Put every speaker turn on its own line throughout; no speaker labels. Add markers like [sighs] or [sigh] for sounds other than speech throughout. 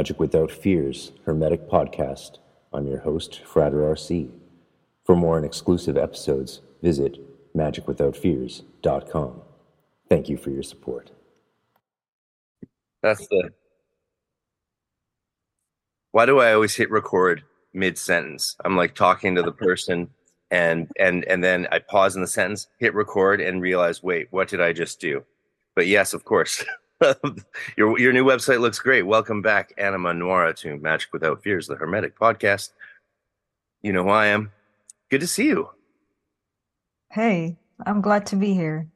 Magick Without Fears Hermetic Podcast. I'm your host, Frater RC. For more and exclusive episodes, visit magickwithoutfears.com. Thank you for your support.
That's the. Why do I always hit record mid sentence? I'm like talking to the person and and and then I pause in the sentence, hit record, and realize, wait, what did I just do? But yes, of course. [laughs] [laughs] your your new website looks great. Welcome back, Anima Noira, to Magick Without Fears, the Hermetic podcast. You know who I am. Good to see you.
Hey, I'm glad to be here.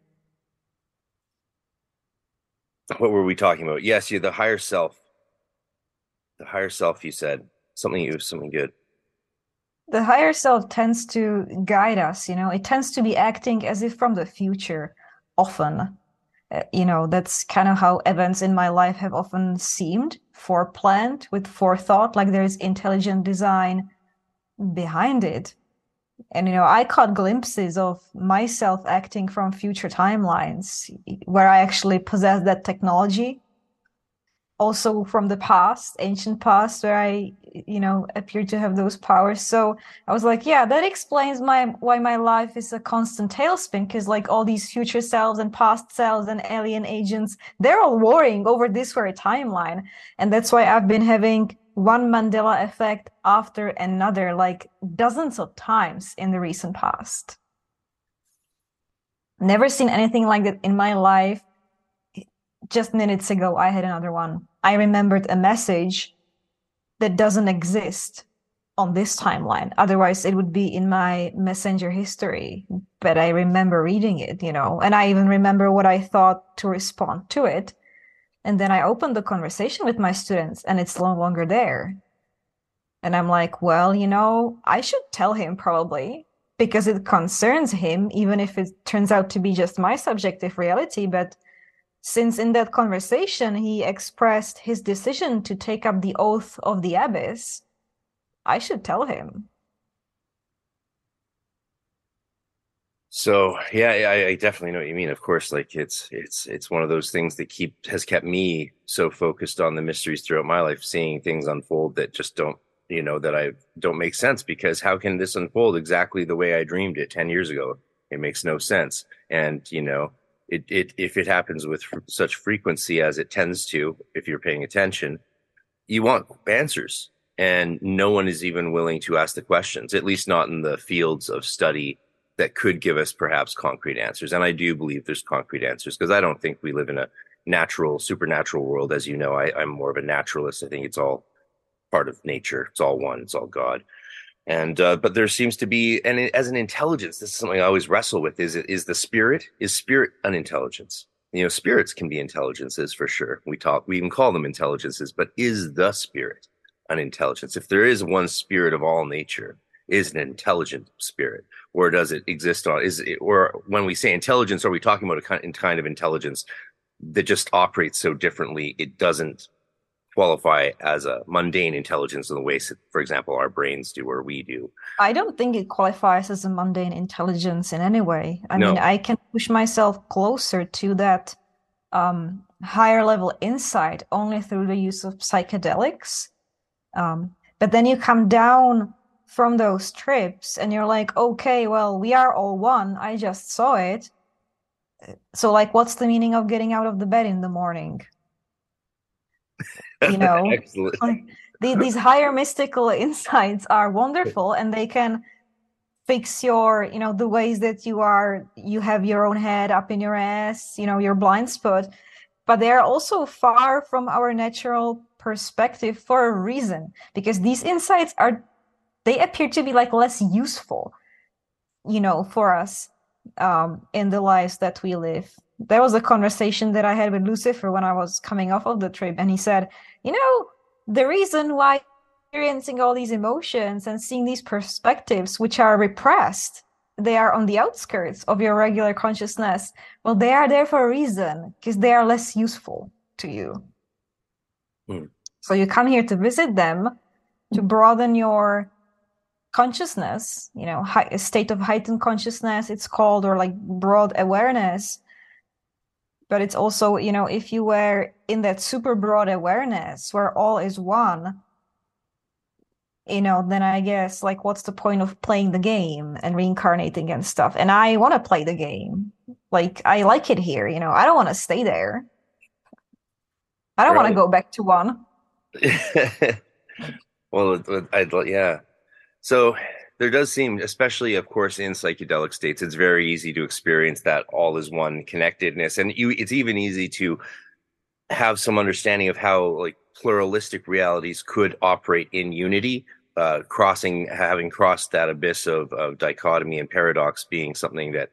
What were we talking about? Yes, you the higher self. The higher self, you said something. You something good.
The higher self tends to guide us. You know, it tends to be acting as if from the future. Often, Uh, you know, that's kind of how events in my life have often seemed foreplanned with forethought. Like there's intelligent design behind it and you know i caught glimpses of myself acting from future timelines where i actually possess that technology also from the past ancient past where i you know appear to have those powers so i was like yeah that explains my why my life is a constant tailspin because like all these future selves and past selves and alien agents they're all warring over this very timeline and that's why i've been having one Mandela effect after another, like dozens of times in the recent past. Never seen anything like that in my life. Just minutes ago, I had another one. I remembered a message that doesn't exist on this timeline. Otherwise, it would be in my messenger history. But I remember reading it, you know, and I even remember what I thought to respond to it. And then I opened the conversation with my students and it's no longer there. And I'm like, well, you know, I should tell him probably because it concerns him, even if it turns out to be just my subjective reality. But since in that conversation he expressed his decision to take up the oath of the abyss, I should tell him.
So yeah, I, I, definitely know what you mean. Of course, like it's it's it's one of those things that keep has kept me so focused on the mysteries throughout my life, seeing things unfold that just don't you know that I don't make sense because how can this unfold exactly the way I dreamed it ten years ago? It makes no sense, and you know it it if it happens with such frequency as it tends to, if you're paying attention, you want answers, and no one is even willing to ask the questions, at least not in the fields of study that could give us perhaps concrete answers. And I do believe there's concrete answers because I don't think we live in a natural, supernatural world. As you know, I, I'm more of a naturalist. I think it's all part of nature. It's all one. It's all God. And uh, but there seems to be, and as an intelligence, this is something I always wrestle with: is is the spirit is spirit an intelligence? You know, spirits can be intelligences for sure. We talk, we even call them intelligences, but is the spirit an intelligence? If there is one spirit of all nature, is an intelligent spirit or does it exist on is it, or when we say intelligence are we talking about a kind of intelligence that just operates so differently it doesn't qualify as a mundane intelligence in the way for example our brains do or we do.
I don't think it qualifies as a mundane intelligence in any way. I no. mean i can push myself closer to that um, higher level insight only through the use of psychedelics. Um, but then you come down from those trips and you're like okay well we are all one. I just saw it. So like what's the meaning of getting out of the bed in the morning [laughs] you know? The, these higher mystical [laughs] insights are wonderful and they can fix your you know the ways that you are you have your own head up in your ass you know your blind spot but they are also far from our natural perspective for a reason because these insights are they appear to be like less useful you know for us um in the lives that we live there was a conversation that i had with lucifer when i was coming off of the trip and he said you know the reason why experiencing all these emotions and seeing these perspectives which are repressed they are on the outskirts of your regular consciousness well they are there for a reason because they are less useful to you mm. so you come here to visit them to broaden your consciousness you know high, a state of heightened consciousness it's called or like broad awareness but it's also you know if you were in that super broad awareness where all is one you know then i guess like what's the point of playing the game and reincarnating and stuff? And i want to play the game. Like i like it here you know i don't want to stay there. I don't right. want to go back to one. [laughs]
Well i'd yeah. So there does seem, especially of course in psychedelic states, it's very easy to experience that all is one connectedness, and you, it's even easy to have some understanding of how like pluralistic realities could operate in unity, uh, crossing having crossed that abyss of, of dichotomy and paradox being something that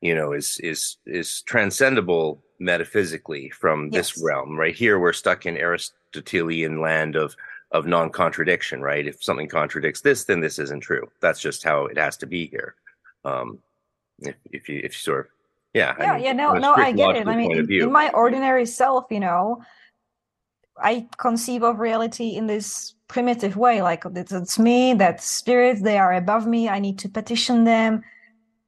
you know is is is transcendable metaphysically from yes. this realm. Right here, we're stuck in Aristotelian land of of non-contradiction, right? If something contradicts this, then this isn't true. That's just how it has to be here. Um, if, if you if you sort of yeah
yeah I mean, yeah no no I get it. I mean, in, my ordinary self, you know, I conceive of reality in this primitive way, like it's, it's me, that spirits they are above me. I need to petition them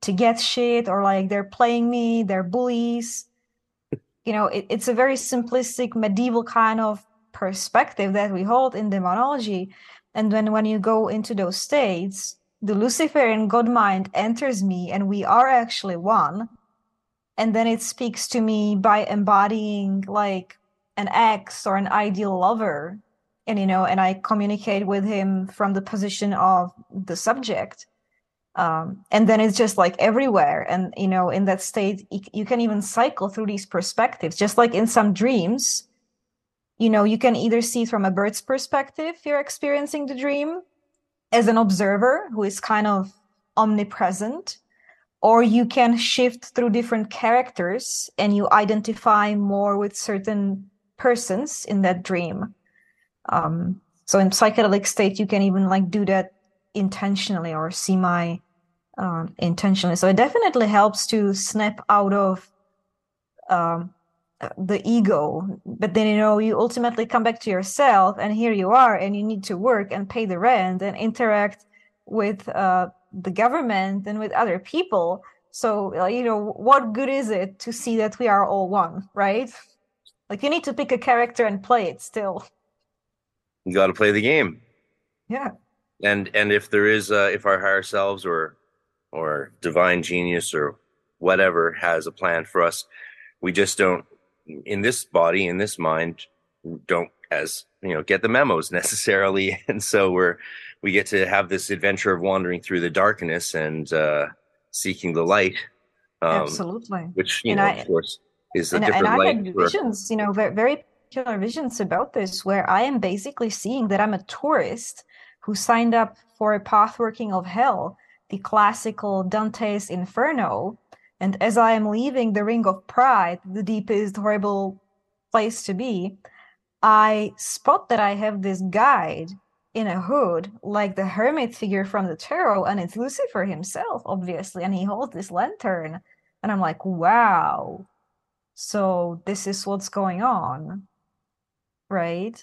to get shit, or like they're playing me, they're bullies. You know, it, it's a very simplistic medieval kind of perspective that we hold in demonology. And when, when you go into those states, the Luciferian God mind enters me and we are actually one. And then it speaks to me by embodying like an ex or an ideal lover. And, you know, and I communicate with him from the position of the subject. Um, and then it's just like everywhere. And, you know, in that state, you can even cycle through these perspectives, just like in some dreams you know you can either see from a bird's perspective you're experiencing the dream as an observer who is kind of omnipresent or you can shift through different characters and you identify more with certain persons in that dream. Um, so in psychedelic state you can even like do that intentionally or semi um, intentionally. So it definitely helps to snap out of um, the ego but then you know you ultimately come back to yourself and here you are and you need to work and pay the rent and interact with uh, the government and with other people. So uh, you know what good is it to see that we are all one right? Like you need to pick a character and play it still.
You got to play the game.
Yeah.
And and if there is uh if our higher selves or or divine genius or whatever has a plan for us we just don't in this body, in this mind, don't as you know get the memos [laughs] necessarily, and so we're we get to have this adventure of wandering through the darkness and uh, seeking the light.
Um, Absolutely,
which you and know, I, of course, is a
and,
different
and
light.
I had for... visions, you know, very, very particular visions about this, where I am basically seeing that I'm a tourist who signed up for a pathworking of hell, the classical Dante's Inferno, and as I am leaving the ring of pride, the deepest horrible place to be, I spot that I have this guide in a hood, like the hermit figure from the tarot, and it's Lucifer himself, obviously, and he holds this lantern. And I'm like, wow. So this is what's going on. Right?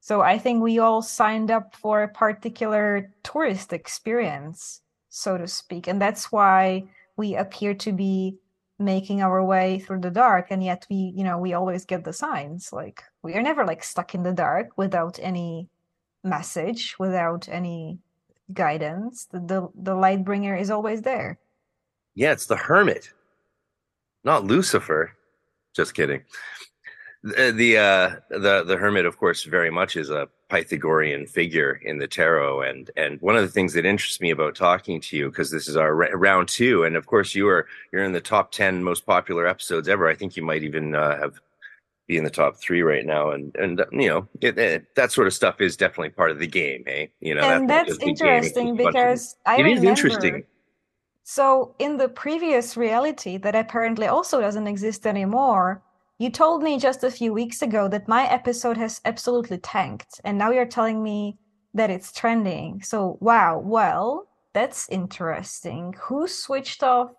So I think we all signed up for a particular tourist experience so to speak. And that's why we appear to be making our way through the dark. And yet we you know we always get the signs. Like we are never like stuck in the dark without any message without any guidance. The the, the light bringer is always there.
Yeah it's the hermit. Not lucifer. Just kidding the the uh, the the hermit, of course, very much is a Pythagorean figure in the tarot, and and one of the things that interests me about talking to you because this is our round two, and of course you are you're in the top ten most popular episodes ever. I think you might even uh, have be in the top three right now, and and you know it, it, that sort of stuff is definitely part of the game, hey? Eh? You know,
and that's, that's interesting because I it remember, is interesting. So in the previous reality that apparently also doesn't exist anymore you told me just a few weeks ago that my episode has absolutely tanked, and now you're telling me that it's trending. So, wow, well, that's interesting. Who switched off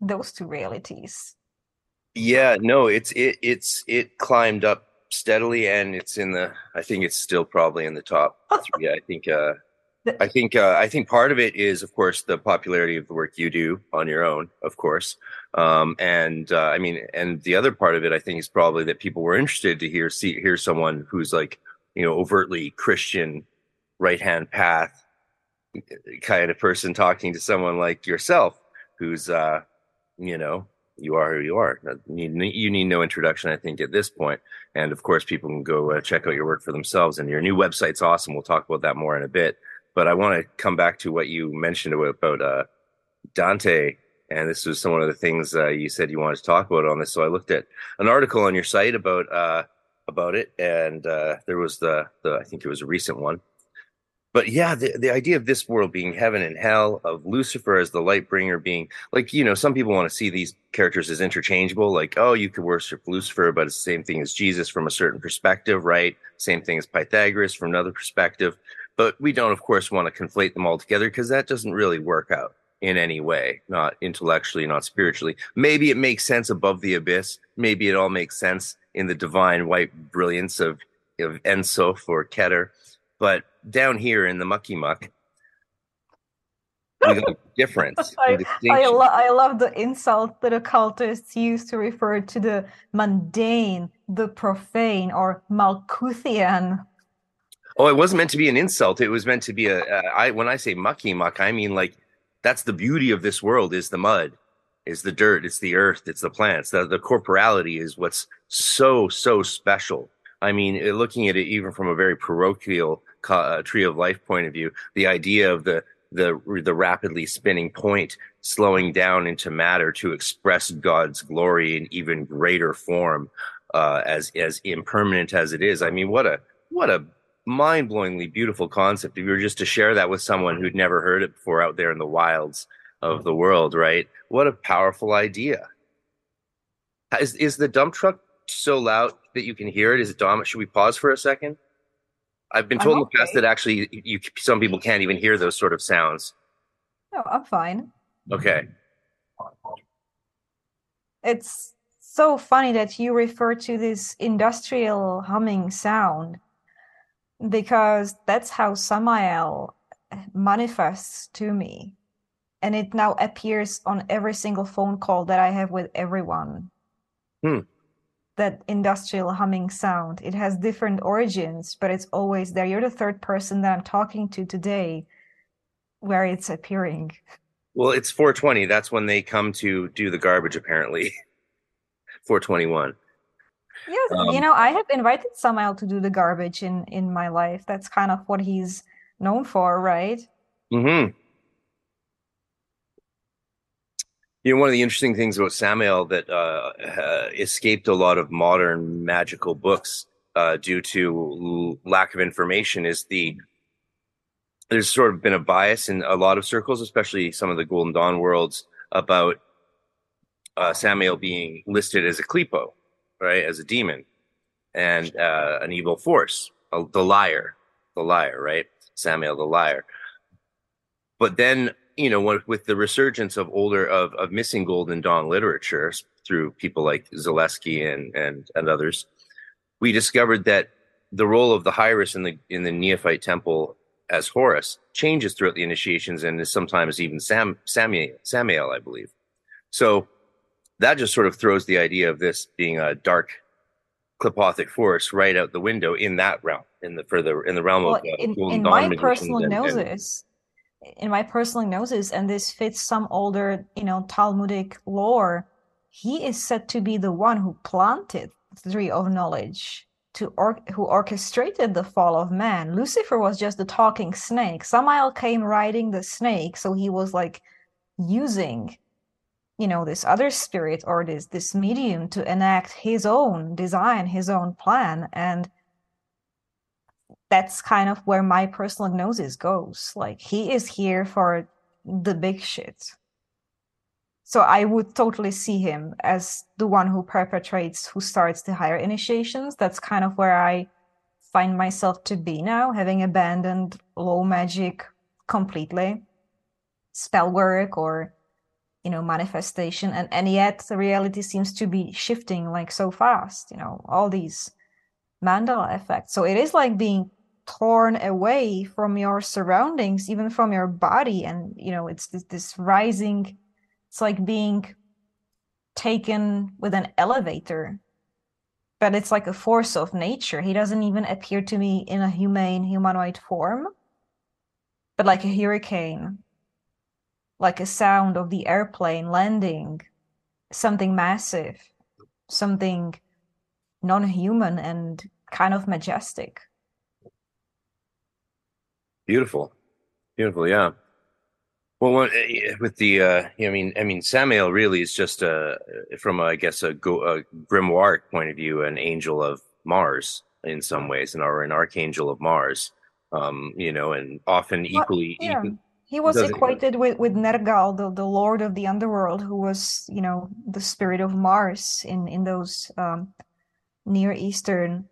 those two realities?
Yeah, no, it's it it's it climbed up steadily and it's in the I think it's still probably in the top [laughs] three. I think uh I think uh, I think part of it is, of course, the popularity of the work you do on your own, of course, um, and uh, I mean, and the other part of it, I think, is probably that people were interested to hear see hear someone who's like you know overtly Christian, right hand path kind of person talking to someone like yourself, who's uh, you know you are who you are. You, need no introduction, I think, at this point. And of course, people can go uh, check out your work for themselves. And your new website's awesome. We'll talk about that more in a bit. But I want to come back to what you mentioned about uh, Dante. And this was some of the things uh, you said you wanted to talk about on this. So I looked at an article on your site about uh, about it, and uh, there was the the I think it was a recent one but yeah, the, the idea of this world being heaven and hell, of Lucifer as the light bringer being like, you know, some people want to see these characters as interchangeable, like, oh, you could worship Lucifer, but it's the same thing as Jesus from a certain perspective, right? Same thing as Pythagoras from another perspective. But we don't, of course, want to conflate them all together because that doesn't really work out in any way, not intellectually, not spiritually. Maybe it makes sense above the abyss. Maybe it all makes sense in the divine white brilliance of, of Ein Sof or Keter but down here in the mucky muck, we got [laughs] difference.
I, I, lo- I love the insult that occultists use to refer to the mundane, the profane, or Malkuthian.
Oh, it wasn't meant to be an insult. It was meant to be a. Uh, I when I say mucky muck, I mean like that's the beauty of this world is the mud, is the dirt, it's the earth, it's the plants. The the corporality is what's so so special I mean, uh, looking at it even from a very parochial uh, tree of life point of view, the idea of the the the rapidly spinning point slowing down into matter to express God's glory in even greater form, uh, as as impermanent as it is. I mean, what a what a mind blowingly beautiful concept. If you were just to share that with someone who'd never heard it before out there in the wilds of the world, right? What a powerful idea. Is is the dump truck so loud that you can hear it? Is it dominant? Should we pause for a second? I've been told I'm in the past that actually you some people can't even hear those sort of sounds.
No, I'm fine.
Okay.
It's so funny that you refer to this industrial humming sound because that's how Samael manifests to me. And it now appears on every single phone call that I have with everyone.
Hmm
that industrial humming sound. It has different origins, but it's always there. You're the third person that I'm talking to today where it's appearing.
Well, it's 420. That's when they come to do the garbage, apparently. [laughs] 421.
Yes, um, you know, I have invited Samael to do the garbage in in my life. That's kind of what he's known for, right?
Mm-hmm. You know, one of the interesting things about Samael that uh, uh, escaped a lot of modern magical books uh, due to lack of information is the there's sort of been a bias in a lot of circles, especially some of the Golden Dawn worlds, about uh, Samael being listed as a Qlipo, right, as a demon and uh, an evil force, the liar, the liar, right, Samuel the liar. But then you know, with the resurgence of older of, of missing Golden Dawn literature through people like Zalewski and, and and others, we discovered that the role of the Hiereus in the in the Neophyte temple as Horus changes throughout the initiations and is sometimes even Sam Samuel, Samael, I believe. So that just sort of throws the idea of this being a dark Qlipothic force right out the window in that realm, in the further in the realm well, of uh,
in, in my personal gnosis in my personal gnosis, and this fits some older, you know, Talmudic lore, he is said to be the one who planted the tree of knowledge, to or- who orchestrated the fall of man. Lucifer was just the talking snake. Samael came riding the snake, so he was like using, you know, this other spirit or this this medium to enact his own design, his own plan, and that's kind of where my personal gnosis goes. Like he is here for the big shit. So I would totally see him as the one who perpetrates, who starts the higher initiations. That's kind of where I find myself to be now, having abandoned low magic completely, spell work or you know manifestation and and yet the reality seems to be shifting like so fast you know all these mandela effects. So it is like being torn away from your surroundings even from your body and you know it's this, this rising it's like being taken with an elevator but it's like a force of nature. He doesn't even appear to me in a humane humanoid form but like a hurricane like a sound of the airplane landing something massive something non-human and kind of majestic
Beautiful, beautiful. Yeah. Well, eh, with the, uh, I mean, I mean, Samael really is just a, from a, I guess a, a grimoire point of view, an angel of Mars in some ways, and or an archangel of Mars. Um, you know, and often equally.
Well, yeah. He was equated with, with Nergal, the, the lord of the underworld, who was, you know, the spirit of Mars in, in those um, Near Eastern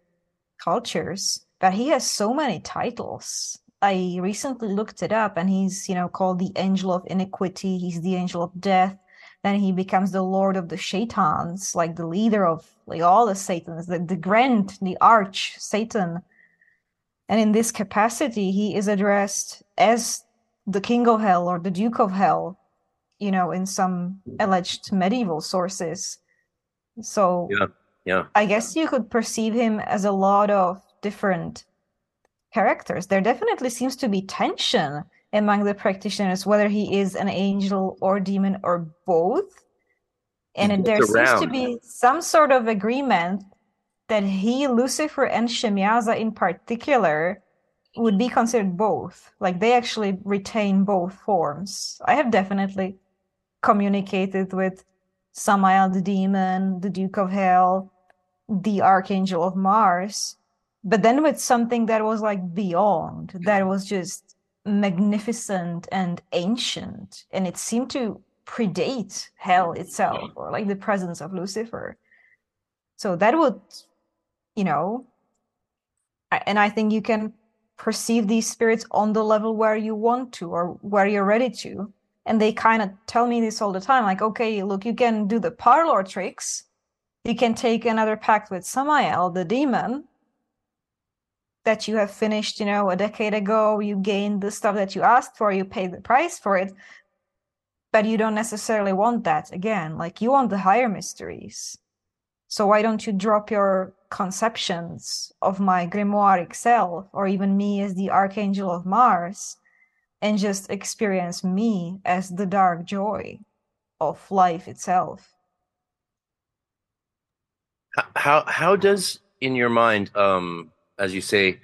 cultures. But he has so many titles. I recently looked it up and he's, you know, called the angel of iniquity. He's the angel of death. Then he becomes the lord of the shaitans, like the leader of like all the satans, the, the grand, the arch Satan. And in this capacity, he is addressed as the king of hell or the duke of hell, you know, in some alleged medieval sources. So
yeah, yeah.
I guess you could perceive him as a lot of different characters. There definitely seems to be tension among the practitioners, whether he is an angel or demon or both. And there around. seems to be some sort of agreement that he, Lucifer, and Shemyaza in particular would be considered both. Like they actually retain both forms. I have definitely communicated with Samael the demon, the Duke of Hell, the Archangel of Mars, but then with something that was like beyond that was just magnificent and ancient and it seemed to predate hell itself or like the presence of lucifer so that would you know and i think you can perceive these spirits on the level where you want to or where you're ready to. And they kind of tell me this all the time like okay look you can do the parlor tricks. You can take another pact with samael the demon that you have finished, you know, a decade ago, you gained the stuff that you asked for, you paid the price for it, but you don't necessarily want that again. Like you want the higher mysteries. So why don't you drop your conceptions of my grimoire self or even me as the archangel of Mars and just experience me as the dark joy of life itself?
How how does in your mind um as you say,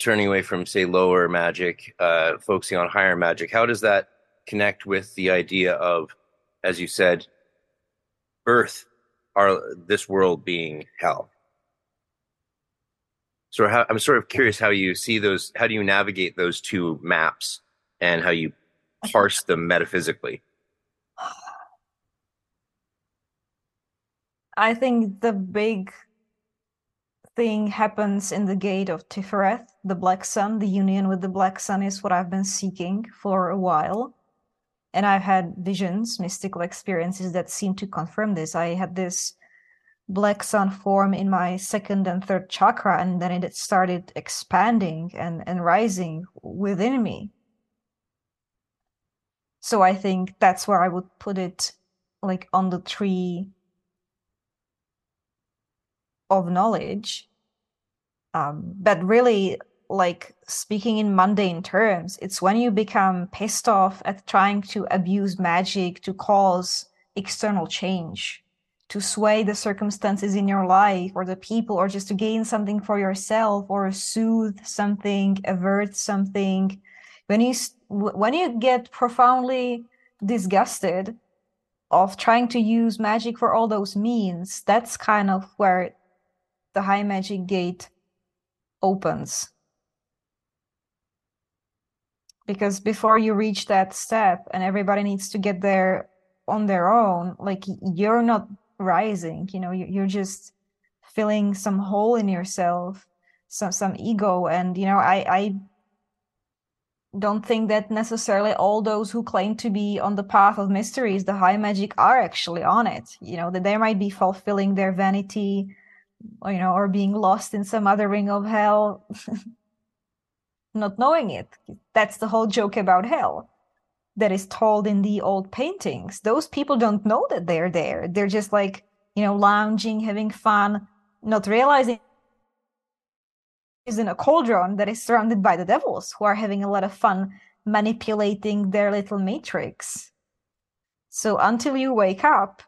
turning away from say lower magic, uh, focusing on higher magic. How does that connect with the idea of, as you said, Earth, our this world being hell? So how, I'm sort of curious how you see those. How do you navigate those two maps and how you parse them metaphysically?
I think the big thing happens in the gate of Tifereth, the Black Sun. The union with the Black Sun is what I've been seeking for a while. And I've had visions, mystical experiences that seem to confirm this. I had this Black Sun form in my second and third chakra, and then it started expanding and, and rising within me. So I think that's where I would put it like on the tree of knowledge um, but really like speaking in mundane terms it's when you become pissed off at trying to abuse magic to cause external change. To sway the circumstances in your life or the people or just to gain something for yourself or soothe something avert something. When you when you get profoundly disgusted of trying to use magic for all those means that's kind of where the high magic gate opens because before you reach that step and everybody needs to get there on their own like you're not rising you know you're just filling some hole in yourself some some ego and you know i i don't think that necessarily all those who claim to be on the path of mysteries the high magic are actually on it you know that they might be fulfilling their vanity you know, or being lost in some other ring of hell. [laughs] not knowing it. That's the whole joke about hell that is told in the old paintings. Those people don't know that they're there. They're just like, you know, lounging, having fun, not realizing is in a cauldron that is surrounded by the devils who are having a lot of fun manipulating their little matrix. So until you wake up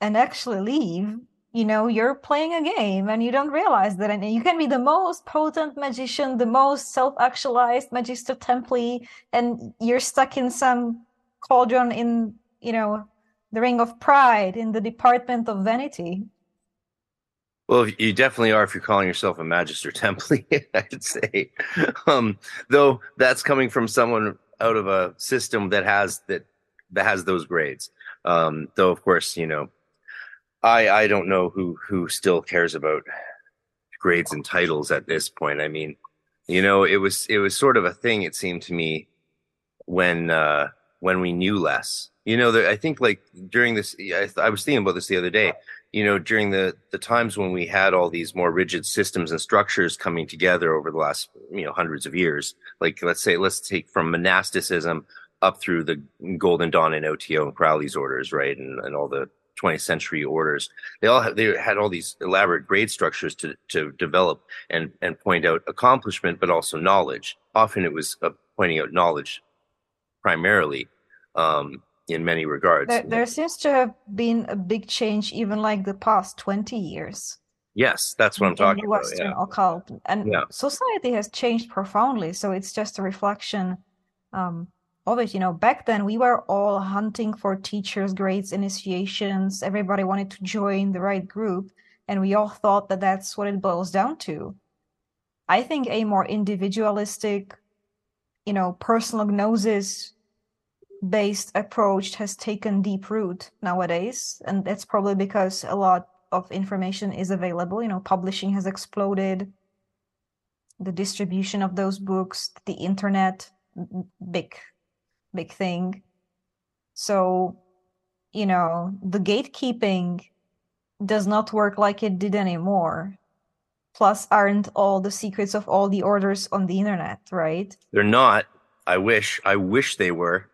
and actually leave, you know, you're playing a game and you don't realize that. And you can be the most potent magician, the most self actualized Magister Templi, and you're stuck in some cauldron in, you know, the Ring of Pride in the Department of Vanity.
Well, you definitely are if you're calling yourself a Magister Templi, [laughs] I'd say. Um, though that's coming from someone out of a system that has that that has those grades. Um, though, of course, you know, I I don't know who who still cares about grades and titles at this point. I mean, you know, it was it was sort of a thing. It seemed to me when uh, when we knew less. You know, I think like during this, I, I was thinking about this the other day you know during the the times when we had all these more rigid systems and structures coming together over the last you know hundreds of years like let's say let's take from monasticism up through the golden dawn and oto and crowley's orders right and, and all the 20th century orders they all have, they had all these elaborate grade structures to to develop and and point out accomplishment but also knowledge often it was uh, pointing out knowledge primarily um, in many regards.
There, there seems to have been a big change, even like the past 20 years.
Yes, that's what I'm talking
in Western
about. Yeah.
occult, and
Yeah.
society has changed profoundly. So it's just a reflection um, of it. You know, back then we were all hunting for teachers' grades, initiations. Everybody wanted to join the right group, and we all thought that that's what it boils down to. I think a more individualistic, you know, personal gnosis based approach has taken deep root nowadays and that's probably because a lot of information is available you know publishing has exploded the distribution of those books the internet big big thing so you know the gatekeeping does not work like it did anymore plus aren't all the secrets of all the orders on the internet right
They're not. I wish. I wish they were.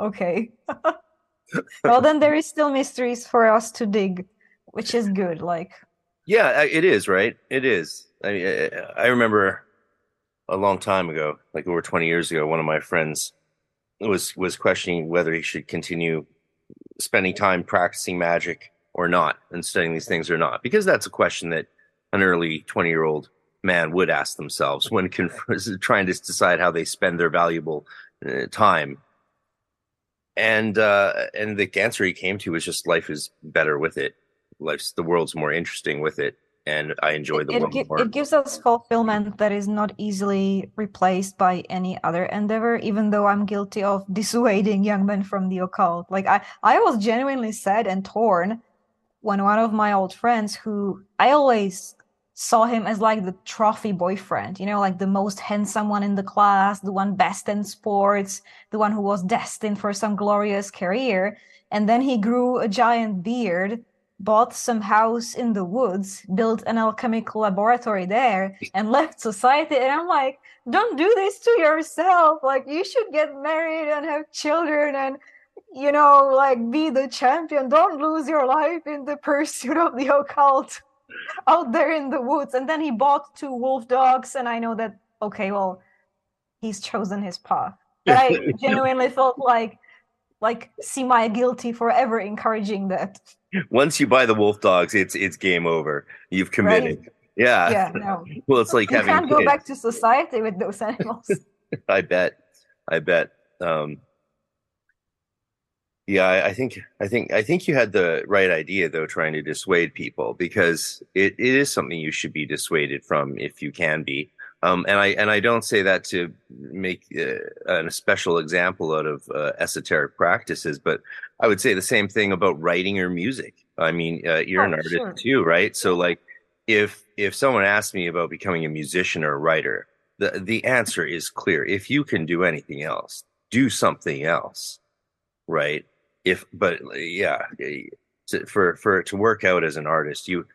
Okay. [laughs] well, then there is still mysteries for us to dig, which is good. Like,
Yeah, it is right. It is. I I remember a long time ago, like over 20 years ago, one of my friends was was questioning whether he should continue spending time practicing magic or not and studying these things or not, because that's a question that an early 20 year old man would ask themselves when conf- [laughs] trying to decide how they spend their valuable uh, time. And uh, and the answer he came to was just life is better with it. Life's the world's more interesting with it, and I enjoy the
it, gi-
more.
it gives us fulfillment that is not easily replaced by any other endeavor, even though I'm guilty of [laughs] dissuading young men from the occult. Like, I, I was genuinely sad and torn when one of my old friends, who I always saw him as like the trophy boyfriend, you know, like the most handsome one in the class, the one best in sports, the one who was destined for some glorious career. And then he grew a giant beard, bought some house in the woods, built an alchemical laboratory there, and left society. And I'm like, don't do this to yourself. Like, you should get married and have children and you know, like be the champion. Don't lose your life in the [laughs] pursuit of the occult [laughs] out there in the woods. And then he bought two wolf dogs, and I know that okay, well, he's chosen his path. But I [laughs] genuinely felt like like semi guilty forever encouraging that.
Once you buy the wolf dogs, it's it's game over. You've committed. Yeah.
Yeah, [laughs] no.
Well, it's like
You
having
can't go
kids.
back to society with those animals. [laughs]
I bet. I bet. Um, yeah, I, I think I think I think you had the right idea though, trying to dissuade people because it, it is something you should be dissuaded from if you can be. Um, and I and I don't say that to make uh, an, a special example out of uh, esoteric practices, but I would say the same thing about writing or music. I mean, uh, you're an
Oh,
artist
sure.
too, right? So like, if if someone asks me about becoming a musician or a writer, the the answer is clear. If you can do anything else, do something else, right? If but yeah, to, for for to work out as an artist, you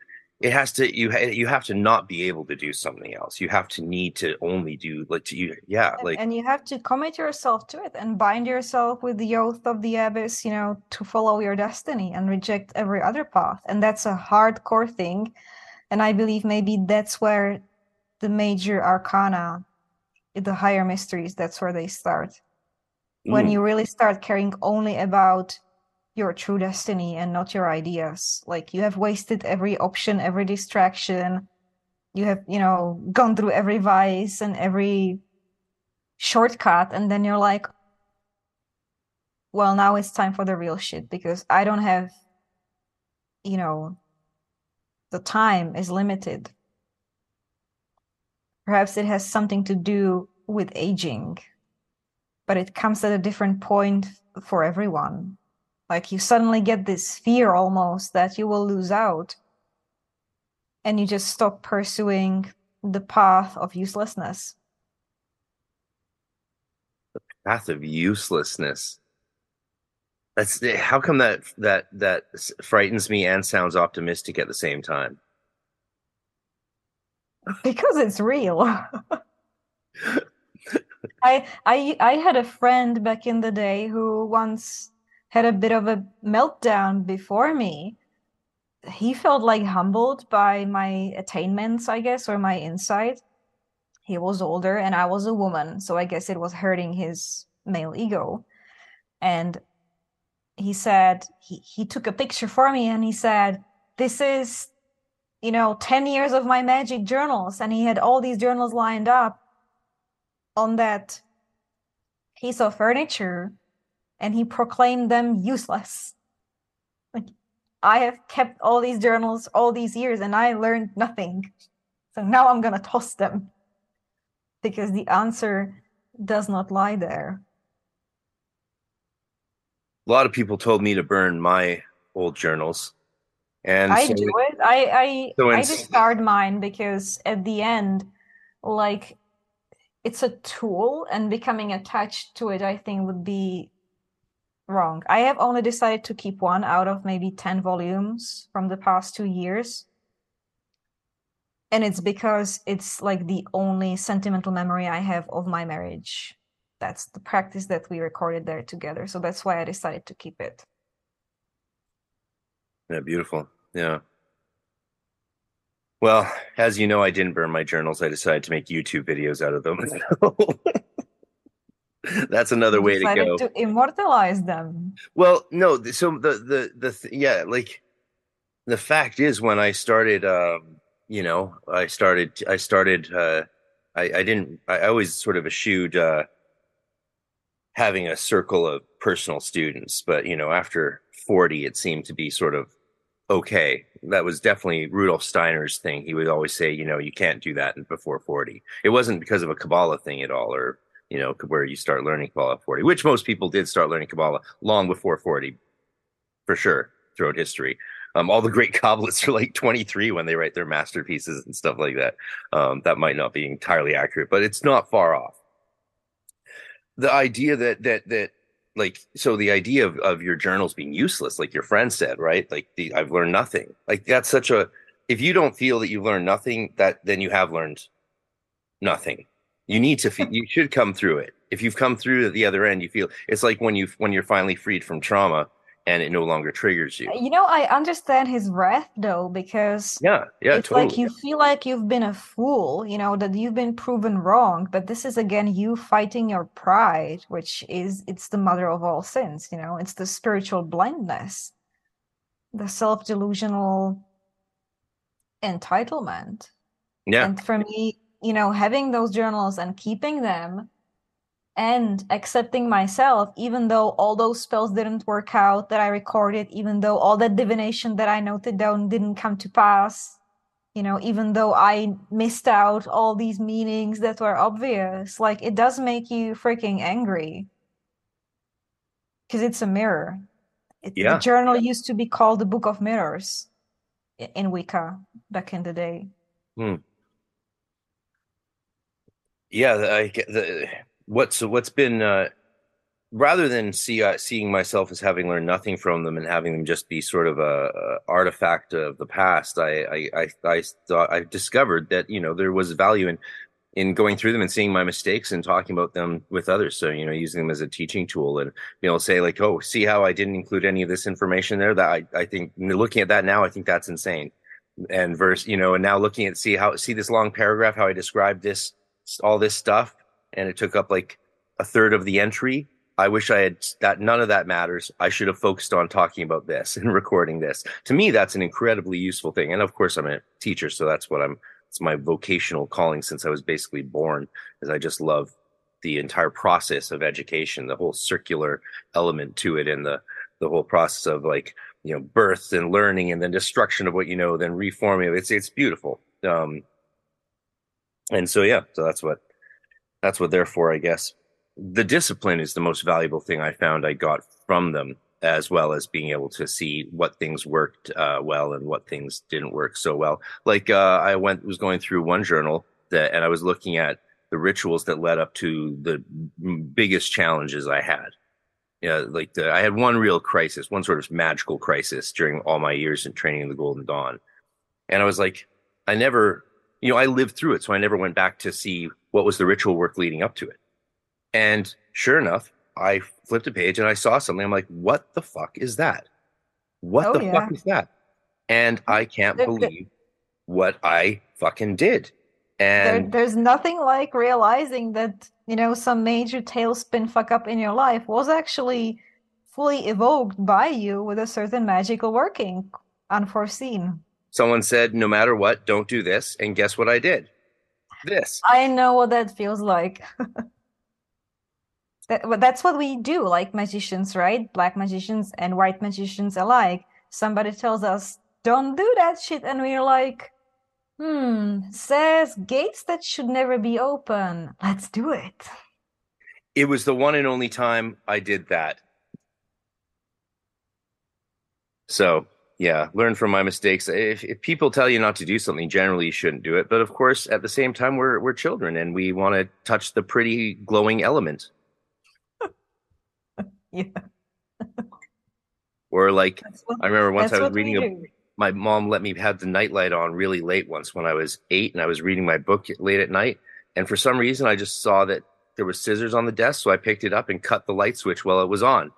it has to you you have to not be able to do something else. You have to need to only do like to you yeah like
and you have to commit yourself to it and bind yourself with the oath of the abyss you know to follow your destiny and reject every other path. And that's a hardcore thing. And i believe maybe that's where the major arcana the higher mysteries that's where they start. When
mm,
you really start caring only about your true destiny and not your ideas. Like you have wasted every option, every distraction. You have, you know, gone through every vice and every shortcut. And then you're like, well, now it's time for the real shit because I don't have, you know, the time is limited. Perhaps it has something to do with aging, but it comes at a different point for everyone like you suddenly get this fear almost that you will lose out. And you just stop pursuing the path of uselessness.
the path of uselessness that's how come that that that frightens me and sounds optimistic at the same time
Because it's real. [laughs] I I I had a friend back in the day who once had a bit of a meltdown before me. He felt like humbled by my attainments, I guess, or my insight. He was older and I was a woman, so I guess it was hurting his male ego. And he said, he, he took a picture for me and he said, This is, you know, 10 years of my magic journals. And he had all these journals lined up on that piece of furniture and he proclaimed them useless. Like, I have kept all these journals all these years and I learned nothing. So now I'm going to toss them because the answer does not lie there.
a lot of people told me to burn my old journals and
I
so-
do it. I I
So
I discard mine because at the end, like it's a tool and becoming attached to it, I think would be wrong. I have only decided to keep one out of maybe 10 volumes from the past two years. And it's because it's like the only sentimental memory I have of my marriage. That's the practice that we recorded there together. So that's why I decided to keep it.
Yeah, beautiful. Yeah. Well, as you know, I didn't burn my journals. I decided to make YouTube videos out of them. [laughs] [laughs] [laughs] That's another way to go.
to immortalize them.
Well, no, so the the the th- yeah, like the fact is when I started um, you know, I started I started uh I I didn't I, I always sort of eschewed uh having a circle of personal students, but you know, after 40 it seemed to be sort of okay. That was definitely Rudolf Steiner's thing. He would always say, you know, you can't do that before 40. It wasn't because of a Kabbalah thing at all or you know, where you start learning Kabbalah at 40, which most people did start learning Kabbalah long before 40, for sure, throughout history. Um, all the great [laughs] Kabbalists are like 23 when they write their masterpieces and stuff like that. Um, that might not be entirely accurate, but it's not far off. The idea that, that, that, like, so the idea of, of your journals being useless, like your friend said, right? Like, the, I've learned nothing. Like, that's such a, if you don't feel that you've learned nothing, that then you have learned nothing you need to feel you should come through it if you've come through at the other end you feel it's like when you when you're finally freed from trauma and it no longer triggers you
You know, I understand his wrath though, because
yeah yeah
it's
totally
like you feel like you've been a fool, you know, that you've been proven wrong. But this is again you fighting your pride, which is it's the mother of all sins, you know, it's the spiritual blindness, the self-delusional entitlement.
yeah
And for me, you know, having those journals and keeping them and accepting myself, even though all those spells didn't work out that I recorded, even though all that divination that I noted down didn't come to pass, you know, even though I missed out all these meanings that were obvious, like it does make you freaking angry. Because it's a mirror. It,
Yeah.
The journal used to be called the Book of Mirrors in Wicca back in the day. Hmm.
Yeah the, what's what's been uh rather than see uh, seeing myself as having learned nothing from them and having them just be sort of a, a artifact of the past, I, I I I thought I discovered that you know there was value in in going through them and seeing my mistakes and talking about them with others. So you know, using them as a teaching tool and you know, say like, oh, see how I didn't include any of this information there. That I I think looking at that now, I think that's insane. And verse, you know, and now looking at see how see this long paragraph, how I described this all this stuff, and it took up like a third of the entry I wish I had that. None of that matters. I should have focused on talking about this [laughs] and recording this. To me, that's an incredibly useful thing. And of course, I'm a teacher, so that's what I'm. It's my vocational calling since I was basically born. Is I just love the entire process of education, the whole circular element to it, and the the whole process of like you know birth and learning, and then destruction of what you know, then reforming. It's it's beautiful. Um, and so yeah, so that's what that's what they're for, I guess the discipline is the most valuable thing I found I got from them, as well as being able to see what things worked uh, well and what things didn't work so well. Like uh, I went was going through one journal that, and I was looking at the rituals that led up to the biggest challenges I had. Yeah, you know, like the, I had one real crisis, one sort of magical crisis during all my years in training in the Golden Dawn, and I was like, I never, you know, I lived through it, so I never went back to see what was the ritual work leading up to it. And sure enough, I flipped a page and I saw something. I'm like, what the fuck is that? What oh, the yeah. fuck is that? And I can't believe what I fucking did. And
there, there's nothing like realizing that, you know, some major tailspin fuck up in your life was actually fully evoked by you with a certain magical working, unforeseen.
Someone said, no matter what, don't do this. And guess what I did? This.
I know what that feels like. [laughs] That, that's what we do, like magicians, right? Black magicians and white magicians alike. Somebody tells us, don't do that shit. And we're like, hmm, says gates that should never be open. Let's do it.
It was the one and only time I did that. So, yeah, learn from my mistakes. If, if people tell you not to do something, generally you shouldn't do it. But of course, at the same time, we're we're children and we want to touch the pretty glowing element. [laughs] Yeah. or like what, I remember once I was reading a my mom let me have the nightlight on really late once when I was eight and I was reading my book late at night. And for some reason I just saw that there was scissors on the desk, so I picked it up and cut the light switch while it was on.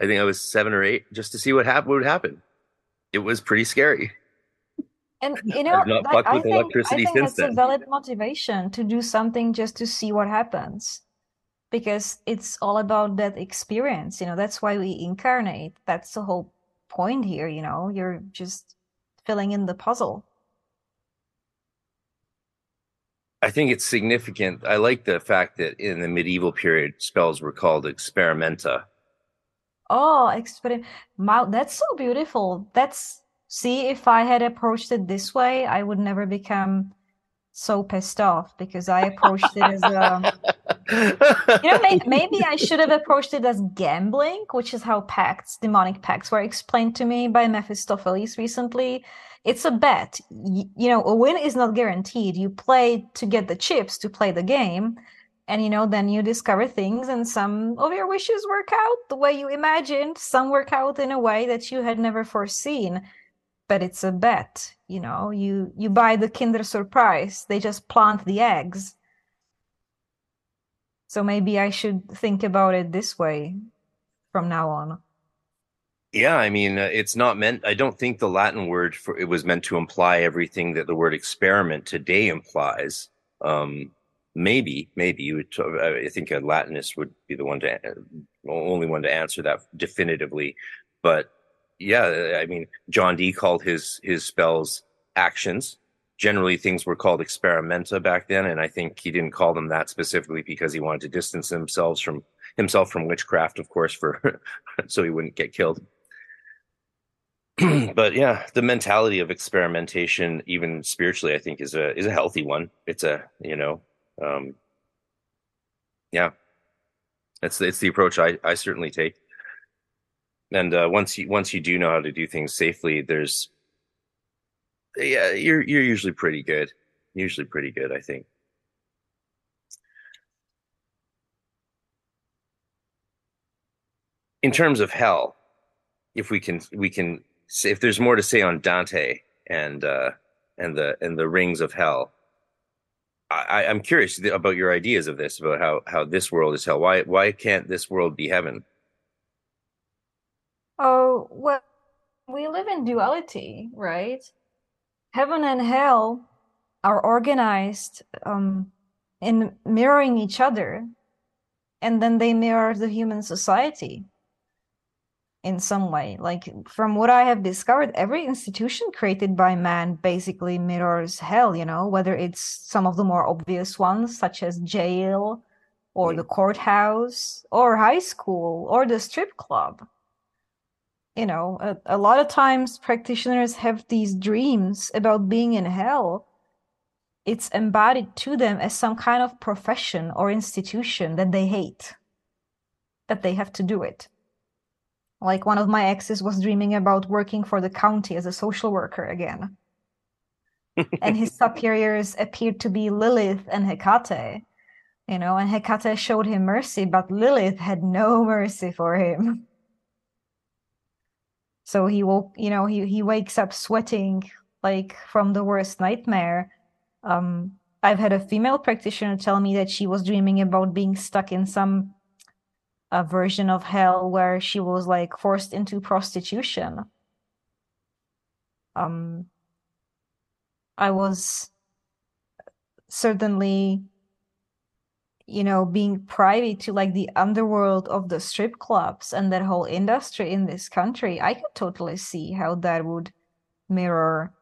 I think I was seven or eight, just to see what happened. What would happen? It was pretty scary.
And [laughs] you know, that, I, think, I think that's then. a valid motivation to do something just to see what happens because it's all about that experience you know that's why we incarnate that's the whole point here you know you're just filling in the puzzle
i think it's significant i like the fact that in the medieval period spells were called experimenta
oh experiment that's so beautiful that's see if i had approached it this way i would never become so pissed off because I approached it as a. you know, maybe, maybe I should have approached it as gambling, which is how pacts, demonic pacts, were explained to me by Mephistopheles recently. It's a bet. You know, a win is not guaranteed. You play to get the chips to play the game. And, you know, then you discover things, and some of your wishes work out the way you imagined. Some work out in a way that you had never foreseen. But it's a bet you know you you buy the kinder surprise. They just plant the eggs. So maybe i should think about it this way from now on.
Yeah i mean uh, it's not meant i don't think the latin word for it was meant to imply everything that the word experiment today implies. Um maybe maybe you would i think a latinist would be the one to uh, only one to answer that definitively but yeah, I mean, John Dee called his his spells actions. Generally, things were called experimenta back then, and I think he didn't call them that specifically because he wanted to distance themselves from himself from witchcraft, of course, for [laughs] so he wouldn't get killed. [clears throat] but yeah, the mentality of experimentation, even spiritually, I think is a is a healthy one. It's a you know, um, yeah, it's it's the approach I I certainly take. And uh, once you once you do know how to do things safely, there's yeah, you're you're usually pretty good. Usually pretty good, I think. In terms of hell, if we can we can if there's more to say on Dante and uh, and the and the rings of hell, I, I'm curious about your ideas of this about how how this world is hell. Why why can't this world be heaven?
Oh, well, we live in duality, right? Heaven and hell are organized um, in mirroring each other, and then they mirror the human society in some way. Like from what I have discovered, every institution created by man basically mirrors hell, you know, whether it's some of the more obvious ones, such as jail or hmm. the courthouse or high school or the strip club. You know, a, a lot of times practitioners have these dreams about being in hell. It's embodied to them as some kind of profession or institution that they hate, that they have to do it like one of my exes was dreaming about working for the county as a social worker again. [laughs] and his superiors appeared to be Lilith and Hecate, you know, and Hecate showed him mercy, but Lilith had no mercy for him. So he woke, you know, he, he wakes up sweating like from the worst nightmare. Um, I've had a female practitioner tell me that she was dreaming about being stuck in some a version of hell where she was like forced into prostitution. Um, I was certainly, you know, being privy to like the underworld of the strip clubs and that whole industry in this country. I could totally see how that would mirror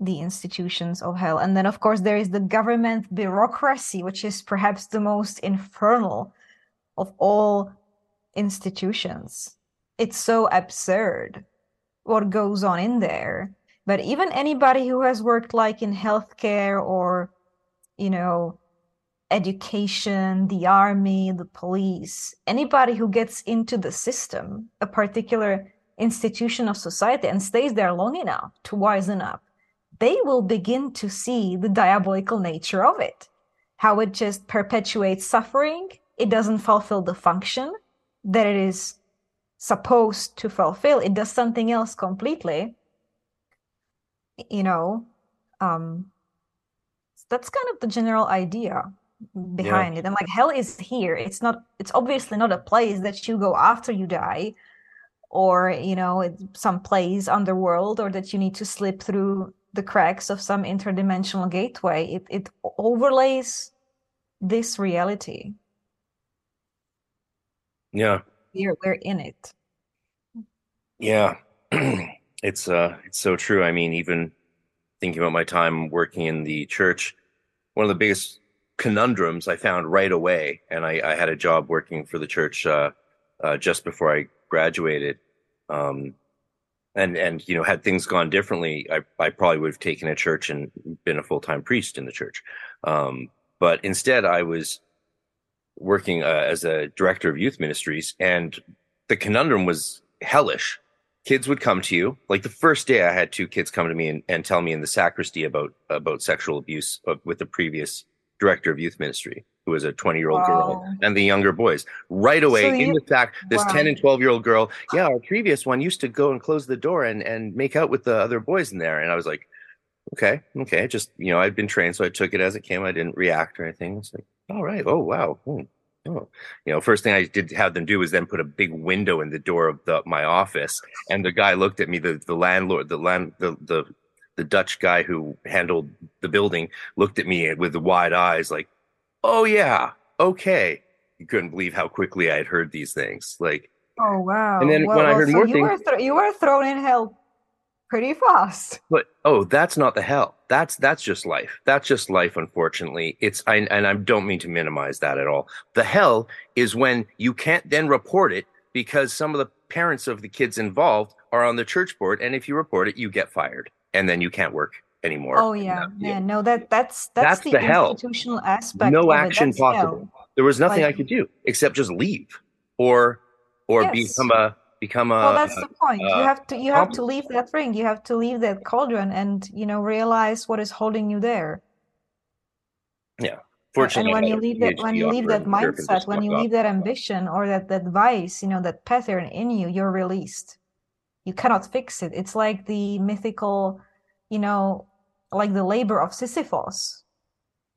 the institutions of hell. And then, of course, there is the government bureaucracy, which is perhaps the most infernal of all institutions. It's so absurd what goes on in there. But even anybody who has worked like in healthcare or, you know, education, the army, the police, anybody who gets into the system, a particular institution of society and stays there long enough to wisen up, they will begin to see the diabolical nature of it. How it just perpetuates suffering, it doesn't fulfill the function, that it is supposed to fulfill. It does something else completely you know um that's kind of the general idea behind yeah. it. And like hell is here. It's not it's obviously not a place that you go after you die or you know some place underworld or that you need to slip through the cracks of some interdimensional gateway. It it overlays this reality
yeah.
We're we're in it.
Yeah. [clears throat] it's uh it's so true. I mean, even thinking about my time working in the church, one of the biggest conundrums I found right away, and I, I had a job working for the church uh, uh, just before I graduated. Um, and and you know, had things gone differently, I I probably would have taken a church and been a full time priest in the church. Um, but instead, I was working uh, as a director of youth ministries, and the conundrum was hellish. Kids would come to you. Like the first day, I had two kids come to me and, and tell me in the sacristy about about sexual abuse of, with the previous director of youth ministry, who was a 20 year old wow. girl, and the younger boys. Right away, so you, in the fact, this wow. 10 and 12 year old girl, yeah, our previous one used to go and close the door and, and make out with the other boys in there. And I was like, okay, okay. Just, you know, I'd been trained, so I took it as it came. I didn't react or anything. It's like, all right. Oh, wow. Hmm. Oh, you know, first thing I did have them do was then put a big window in the door of the, my office, and the guy looked at me. The the landlord, the land, the the the Dutch guy who handled the building looked at me with the wide eyes, like, "Oh yeah, okay." You couldn't believe how quickly I had heard these things. Like,
oh wow!
And then well, when I heard so more
you
things,
were th- you were thrown in hell pretty fast.
But oh, that's not the hell. That's that's just life. That's just life. Unfortunately, it's I, and I don't mean to minimize that at all. The hell is when you can't then report it because some of the parents of the kids involved are on the church board, and if you report it, you get fired, and then you can't work anymore.
Oh yeah, yeah. No, that that's that's, that's the, the institutional hell. aspect.
No action possible. Hell. There was nothing like, I could do except just leave or or yes. become a become a.
Well, that's the point. A, you have to you have to leave that ring. You have to leave that cauldron, and you know realize what is holding you there.
Yeah, Fortunately,
and when you leave that when you leave that mindset when you leave that ambition or that that vice you know that pattern in you you're released you cannot fix it it's like the mythical you know like the labor of sisyphus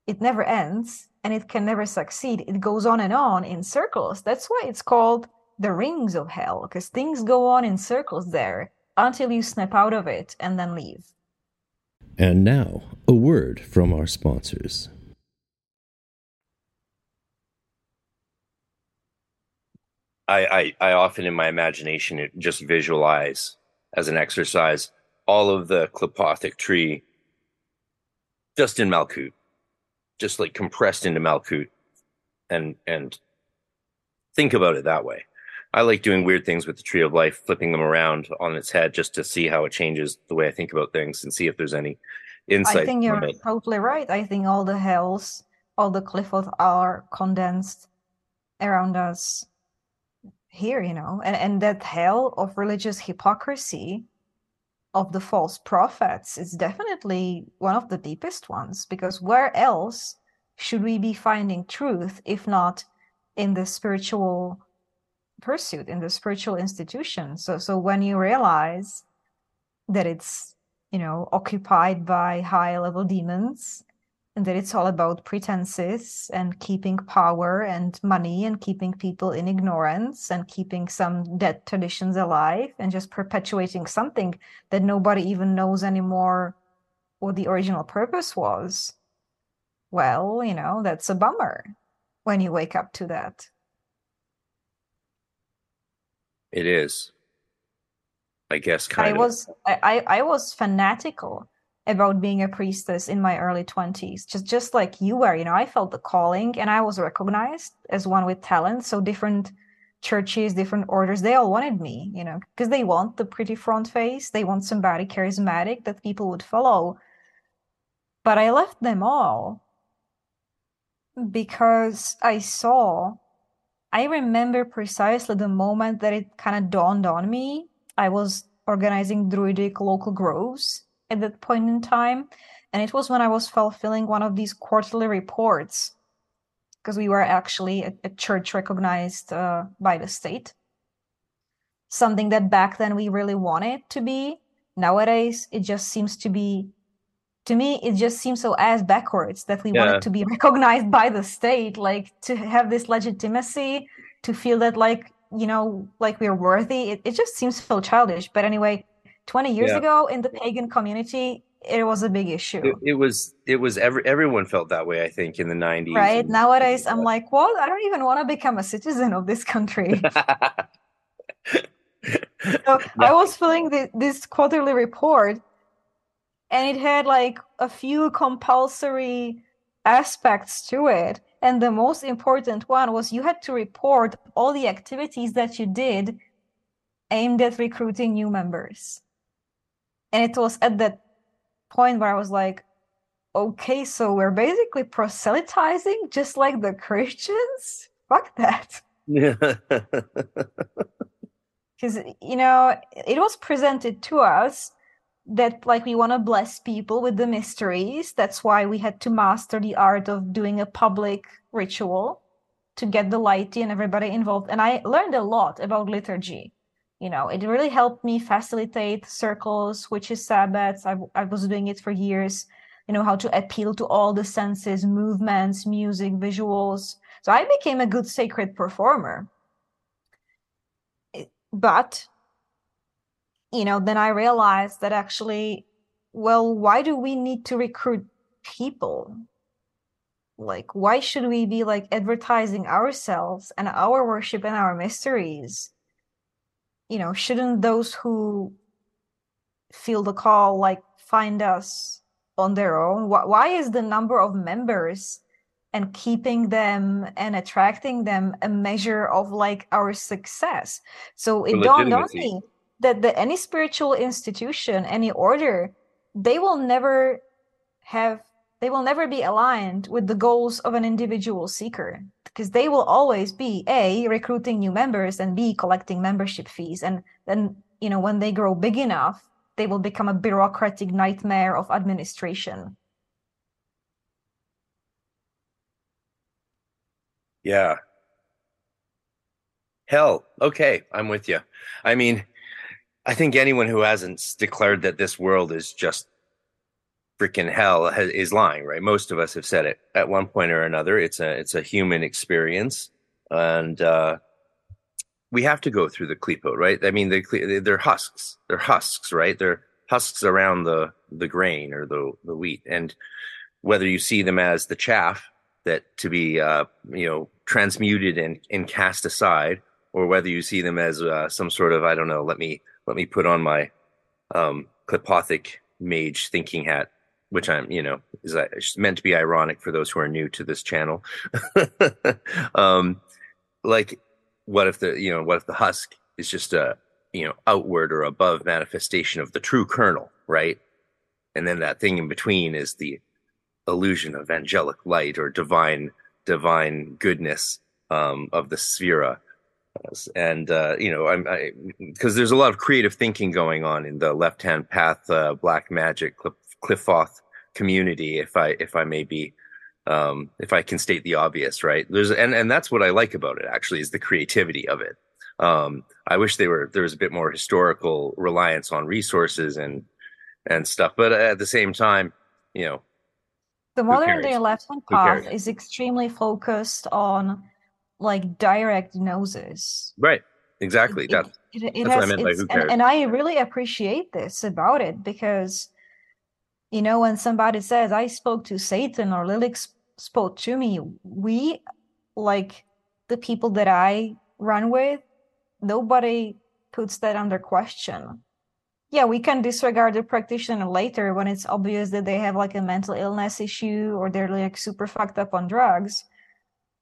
it never ends and it can never succeed it goes on and on in circles that's why it's called the rings of hell because things go on in circles there until you snap out of it and then leave
And now, a word from our sponsors.
I, I, I often in my imagination it just visualize as an exercise all of the Qliphothic tree just in Malkuth, just like compressed into Malkuth, and and think about it that way. I like doing weird things with the tree of life, flipping them around on its head just to see how it changes the way I think about things and see if there's any insight.
I think you're totally right. I think all the hells, all the qliphoth are condensed around us here, you know, and, and that hell of religious hypocrisy of the false prophets is definitely one of the deepest ones because where else should we be finding truth if not in the spiritual pursuit in the spiritual institution. So so when you realize that it's you know occupied by high level demons and that it's all about pretenses and keeping power and money and keeping people in ignorance and keeping some dead traditions alive and just perpetuating something that nobody even knows anymore what the original purpose was well you know that's a bummer when you wake up to that
It is. I guess kind
I
of.
was I, I was fanatical about being a priestess in my early 20s just just like you were you know I felt the calling and I was recognized as one with talent so different churches different orders they all wanted me you know because they want the pretty front face they want somebody charismatic that people would follow but I left them all because I saw I remember precisely the moment that it kind of dawned on me. I was organizing druidic local groves at that point in time, and it was when I was fulfilling one of these quarterly reports because we were actually a, a church recognized uh, by the state. Something that back then we really wanted to be. Nowadays, it just seems to be to me it just seems so as backwards that we
Yeah.
wanted to be [laughs] recognized by the state like to have this legitimacy to feel that like you know like we're worthy it, it just seems so childish but anyway 20 years
Yeah.
ago in the pagan community it was a big issue
It, it was. It was. Every everyone felt that way. I think in the nineties.
right nowadays i'm like well i don't even want to become a citizen of this country [laughs] so I was filling the, this quarterly report, and it had like a few compulsory aspects to it. And the most important one was you had to report all the activities that you did aimed at recruiting new members. And it was at that point where I was like, okay, so we're basically proselytizing just like the Christians? Fuck that. [laughs] [laughs]
yeah.
because you know it was presented to us that like we want to bless people with the mysteries. That's why we had to master the art of doing a public ritual to get the laity and everybody involved. And i learned a lot about liturgy. You know it really helped me facilitate circles witches sabbats. I, I was doing it for years. You know how to appeal to all the senses movements music visuals. So i became a good sacred performer. But you know then i realized that actually well why do we need to recruit people? Like why should we be like advertising ourselves and our worship and our mysteries? You know shouldn't those who feel the call like find us on their own? Why, is the number of members and keeping them and attracting them a measure of like our success? So it dawned on me that the, any spiritual institution any order they will never have they will never be aligned with the goals of an individual seeker because they will always be a recruiting new members and b collecting membership fees and then you know when they grow big enough they will become a bureaucratic nightmare of administration
Yeah. Hell, okay, I'm with you. I mean, I think anyone who hasn't declared that this world is just freaking hell has, is lying, right? Most of us have said it at one point or another. It's a it's a human experience, and uh, we have to go through the qliphoth, right? I mean, they, they're husks. They're husks, right? They're husks around the the grain or the the wheat, and whether you see them as the chaff that to be uh, you know transmuted and and cast aside, or whether you see them as uh, some sort of I don't know. Let me let me put on my um, qliphothic mage thinking hat which I'm, you know, is meant to be ironic for those who are new to this channel. [laughs] um, like what if the you know what if the husk is just a you know outward or above manifestation of the true kernel right and then that thing in between is the illusion of angelic light or divine divine goodness um, of the sephira and uh, you know i'm because there's a lot of creative thinking going on in the left hand path uh, black magic qliphoth community if i if i may be um, if I can state the obvious, right? There's and and that's what I like about it actually is the creativity of it. Um, I wish they were there was a bit more historical reliance on resources and and stuff, but at the same time, you know,
the modern day left hand path is extremely focused on like direct gnosis.
Right. Exactly. It, that, it, it, that's has, what I meant by who cares.
And, and I really appreciate this about it because you know when somebody says I spoke to Satan or Lilith spoke to me we like the people that i run with nobody puts that under question yeah we can disregard the practitioner later when it's obvious that they have like a mental illness issue or they're like super fucked up on drugs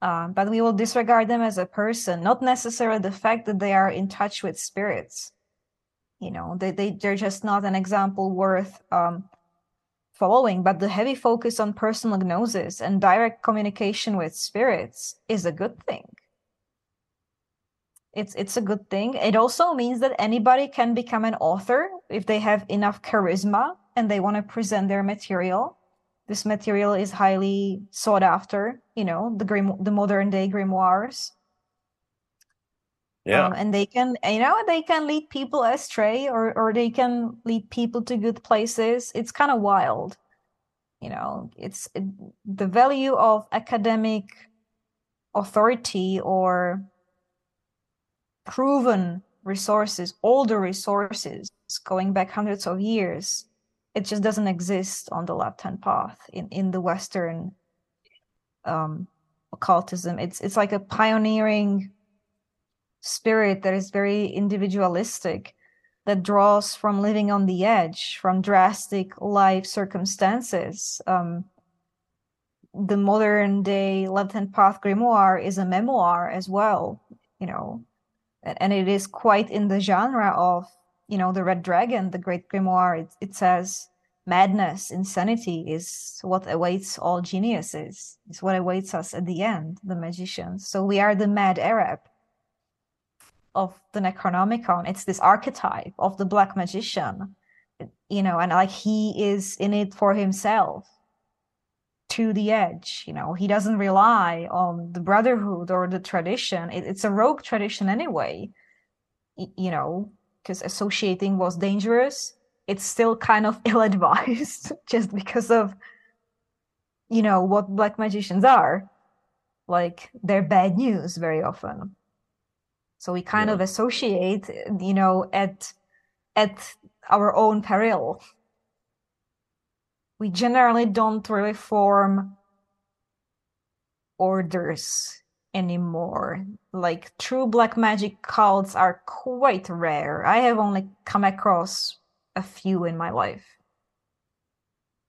um, but we will disregard them as a person not necessarily the fact that they are in touch with spirits you know they, they they're just not an example worth um, following, but the heavy focus on personal gnosis and direct communication with spirits is a good thing. It's it's a good thing. It also means that anybody can become an author if they have enough charisma and they want to present their material. This material is highly sought after, you know, the grim the modern day grimoires.
Yeah. Um,
and they can, you know, they can lead people astray or, or they can lead people to good places. It's kind of wild. You know, it's it, the value of academic authority or proven resources, older resources going back hundreds of years. It just doesn't exist on the left hand path in, in the Western um, occultism. It's it's like a pioneering spirit that is very individualistic that draws from living on the edge from drastic life circumstances um, the modern day left hand path grimoire is a memoir as well you know and, and it is quite in the genre of you know the red dragon the great grimoire it, it says madness insanity is what awaits all geniuses is what awaits us at the end the magicians so we are the mad arab of the Necronomicon. It's this archetype of the black magician, you know, and like he is in it for himself to the edge. You know, he doesn't rely on the brotherhood or the tradition. It, it's a rogue tradition anyway, you know, because associating was dangerous. It's still kind of [laughs] ill advised [laughs] just because of, you know, what black magicians are. Like, they're bad news very often so we kind yeah. of associate you know at at our own peril we generally don't really form orders anymore. Like true black magic cults are quite rare. I have only come across a few in my life.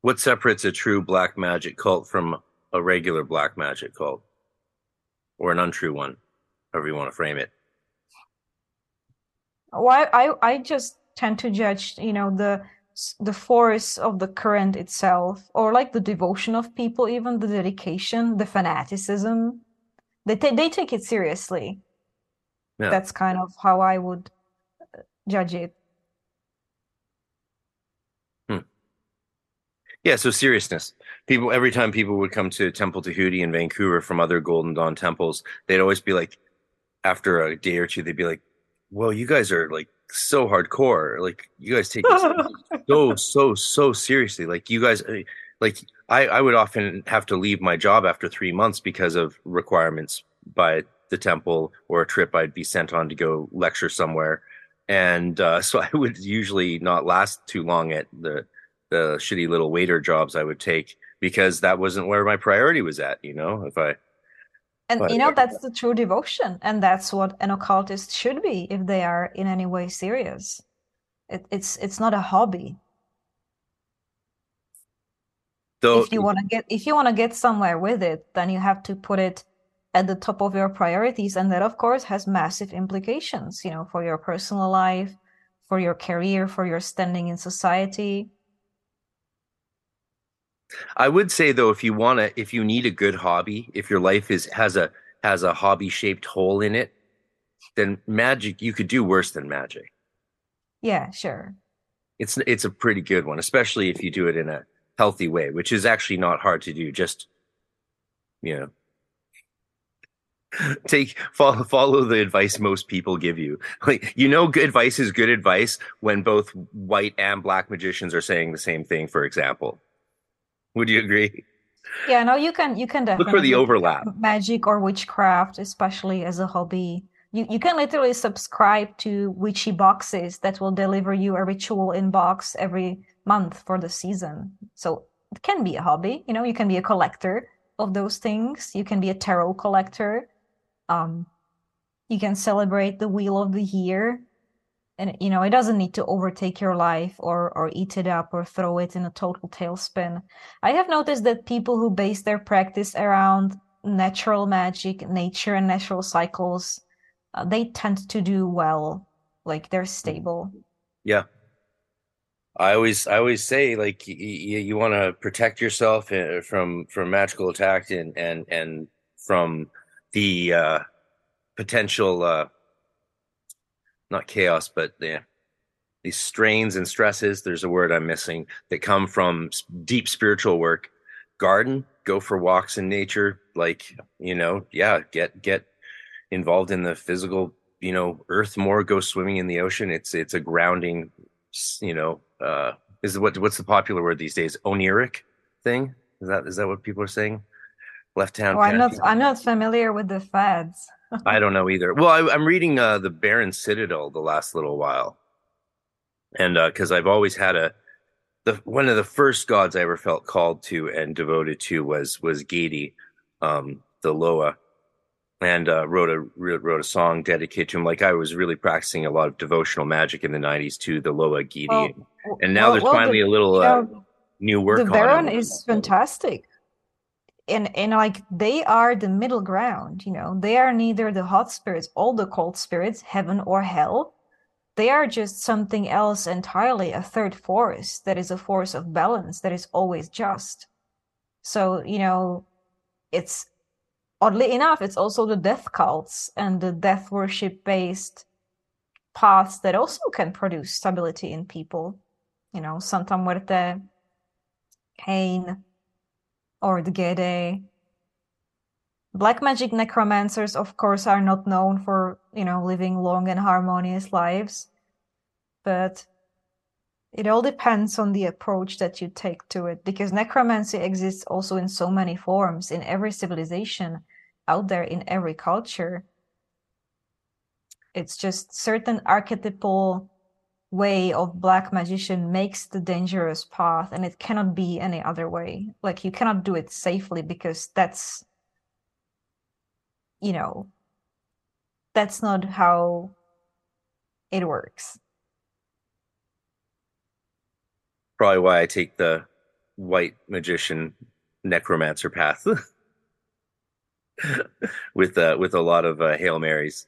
What separates a true black magic cult from a regular black magic cult? Or an untrue one however you want to frame it.
Well, I, I just tend to judge, you know, the the force of the current itself, or like the devotion of people, even the dedication, the fanaticism. They t- they take it seriously. Yeah. That's kind of how I would uh, judge it.
Hmm. Yeah, so seriousness. People every time people would come to Temple Tahuti in Vancouver from other Golden Dawn temples, they'd always be like, after a day or two, they'd be like, "Well, you guys are like so hardcore. Like you guys take this [laughs] so so so seriously. Like you guys, uh, like I I would often have to leave my job after three months because of requirements by the temple or a trip I'd be sent on to go lecture somewhere, and uh, [laughs] so I would usually not last too long at the the shitty little waiter jobs I would take because that wasn't where my priority was at. You know, if I
and but, you know that's the true devotion, and that's what an occultist should be if they are in any way serious. It, it's it's not a hobby. So if you want to get if you want to get somewhere with it, then you have to put it at the top of your priorities, and that of course has massive implications. You know, for your personal life, for your career, for your standing in society.
I would say though, if you want to, if you need a good hobby, if your life is has a has a hobby shaped hole in it, then magic you could do worse than magic.
Yeah, sure.
It's it's a pretty good one, especially if you do it in a healthy way, which is actually not hard to do. Just you know, [laughs] take follow follow the advice most people give you like you know good advice is good advice when both white and black magicians are saying the same thing for example would you agree?
Yeah, no, you can you can definitely
look for the overlap.
Magic or witchcraft, especially as a hobby. You you can literally subscribe to witchy boxes that will deliver you a ritual inbox every month for the season. So it can be a hobby. You know, you can be a collector of those things. You can be a tarot collector. Um, you can celebrate the wheel of the year and you know it doesn't need to overtake your life or or eat it up or throw it in a total tailspin i have noticed that people who base their practice around natural magic nature and natural cycles uh, they tend to do well like they're stable
yeah i always i always say like y- y- you want to protect yourself uh, from from magical attack and and and from the uh potential uh not chaos, but yeah, these strains and stresses. There's a word I'm missing that come from deep spiritual work. Garden, go for walks in nature. Like you know, yeah, get get involved in the physical, you know, earth more. Go swimming in the ocean. It's it's a grounding, you know. uh Is what what's the popular word these days? Oniric thing. Is that is that what people are saying? Left hand.
Oh, I'm not. I'm not familiar with the fads.
I don't know either. Well, I, am reading uh, the Baron Citadel the last little while, and uh because uh, I've always had a the one of the first gods I ever felt called to and devoted to was was Gede, um, the Loa, and uh, wrote a wrote a song dedicated to him. Like I was really practicing a lot of devotional magic in the '90s to the Loa Gede, well, and now well, there's well, finally the, a little uh, know, new work.
On the Baron is fantastic. And and like they are the middle ground you know. They are neither the hot spirits or the cold spirits heaven or hell. They are just something else entirely a third force that is a force of balance that is always just. So you know it's oddly enough it's also the death cults and the death worship based paths that also can produce stability in people you know santa muerte cain or the Gede. Black magic necromancers, of course, are not known for, you know, living long and harmonious lives, but it all depends on the approach that you take to it because necromancy exists also in so many forms in every civilization out there in every culture. It's just certain archetypal way of black magician makes the dangerous path and it cannot be any other way like you cannot do it safely because that's you know that's not how it works
probably why i take the white magician necromancer path [laughs] with uh with a lot of uh, hail marys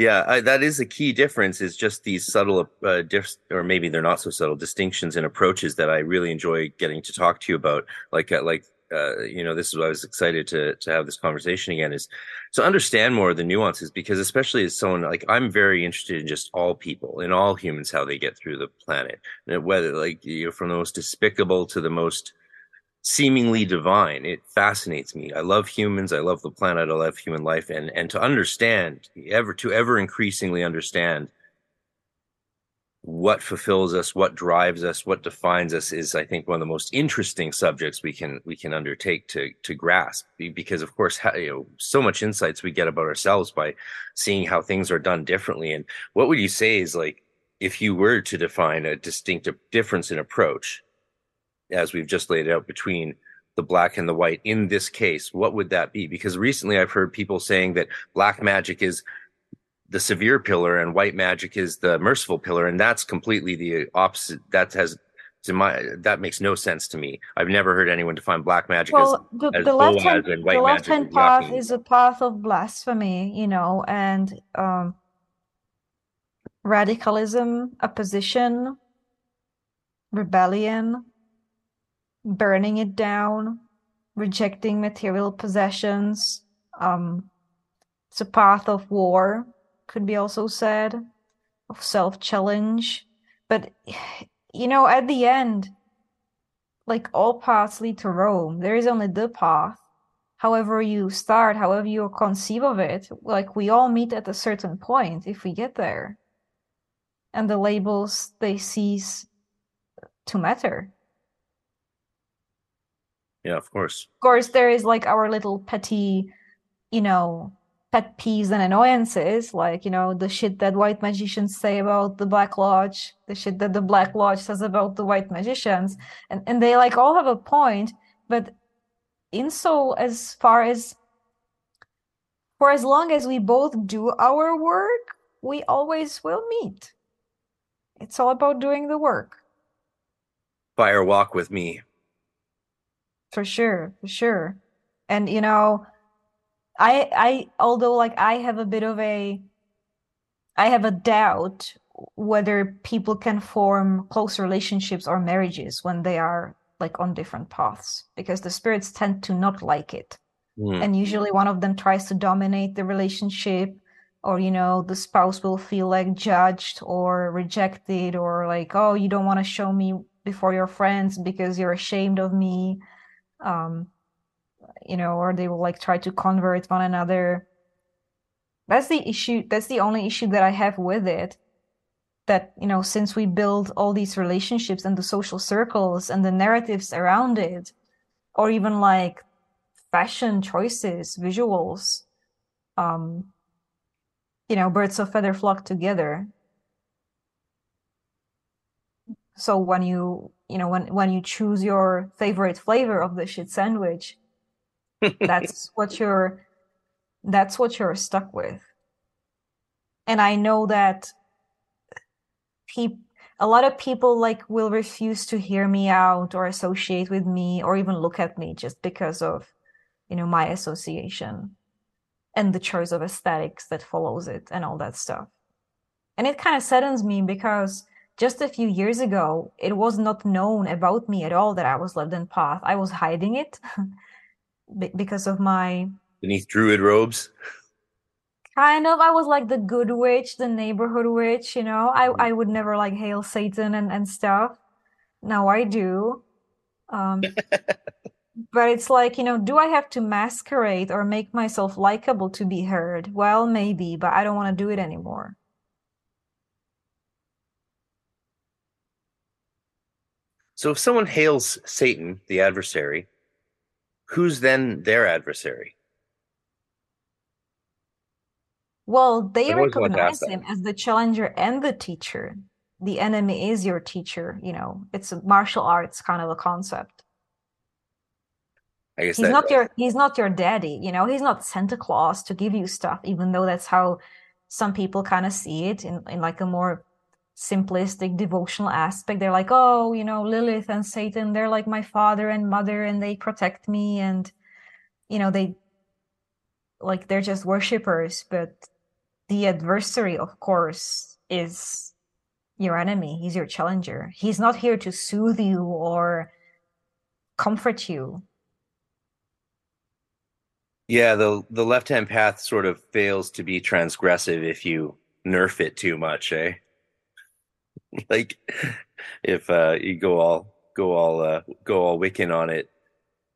yeah, I, that is a key difference. Is just these subtle, uh, diff- or maybe they're not so subtle distinctions and approaches that I really enjoy getting to talk to you about. Like, uh, like uh, you know, this is why I was excited to to have this conversation again is to understand more of the nuances because especially as someone like I'm very interested in just all people in all humans how they get through the planet. And whether like you know from the most despicable to the most seemingly divine it fascinates me. I love humans. I love the planet. I love human life. And and to understand ever to ever increasingly understand what fulfills us what drives us what defines us is i think one of the most interesting subjects we can we can undertake to to grasp. Because of course you know so much insights we get about ourselves by seeing how things are done differently. And what would you say is like if you were to define a distinctive difference in approach as we've just laid out between the black and the white in this case what would that be? Because recently i've heard people saying that black magic is the severe pillar and white magic is the merciful pillar. And that's completely the opposite. That has to my that makes no sense to me. I've never heard anyone define black magic
well
as,
the,
as
the left hand
and
the
white
left
magic
hand
is
path is a path of blasphemy you know and um radicalism opposition rebellion burning it down rejecting material possessions um it's a path of war could be also said of self-challenge. But you know at the end like all paths lead to rome. There is only the path. However you start however you conceive of it like we all meet at a certain point if we get there. And the labels they cease to matter.
Yeah of course.
Of course there is like our little petty you know pet peeves and annoyances, like, you know, the shit that white magicians say about the Black Lodge, the shit that the Black Lodge says about the white magicians. And and they like all have a point, but in so as far as for as long as we both do our work, we always will meet. It's all about doing the work.
fire walk with me
For sure, for sure. And you know, I I although like I have a bit of a I have a doubt whether people can form close relationships or marriages when they are like on different paths because the spirits tend to not like it.
Hmm.
And usually one of them tries to dominate the relationship or you know the spouse will feel like judged or rejected or like oh you don't want to show me before your friends because you're ashamed of me. Um you know, or they will like try to convert one another. That's the issue. That's the only issue that I have with it. That, you know, since we build all these relationships and the social circles and the narratives around it, or even like fashion choices, visuals, um, you know, birds of feather flock together. So when you, you know, when when you choose your favorite flavor of the shit sandwich, that's [laughs] what you're that's what you're stuck with. And i know that pe- a lot of people like will refuse to hear me out or associate with me or even look at me just because of you know my association and the choice of aesthetics that follows it and all that stuff. And it kind of saddens me because just a few years ago it was not known about me at all that i was left in path. I was hiding it [laughs] because of my
beneath druid robes?
Kind of i was like the good witch the neighborhood witch you know? I i would never like hail satan and and stuff. Now i do. Um [laughs] but it's like you know do i have to masquerade or make myself likable to be heard? Well maybe but i don't want to do it anymore.
So if someone hails satan the adversary who's then their adversary?
Well they
I've always wanted to ask
recognize him as the challenger and the teacher. The enemy is your teacher you know. It's a martial arts kind of a concept.
I guess
he's
that,
not your he's not your daddy you know. He's not santa claus to give you stuff even though that's how some people kind of see it in, in like a more simplistic devotional aspect. They're like oh you know lilith and satan they're like my father and mother and they protect me and you know they like they're just worshippers but the adversary of course is your enemy. He's your challenger. He's not here to soothe you or comfort you.
Yeah, the the left hand path sort of fails to be transgressive if you nerf it too much, eh? [laughs] like if uh you go all go all uh go all Wiccan on it.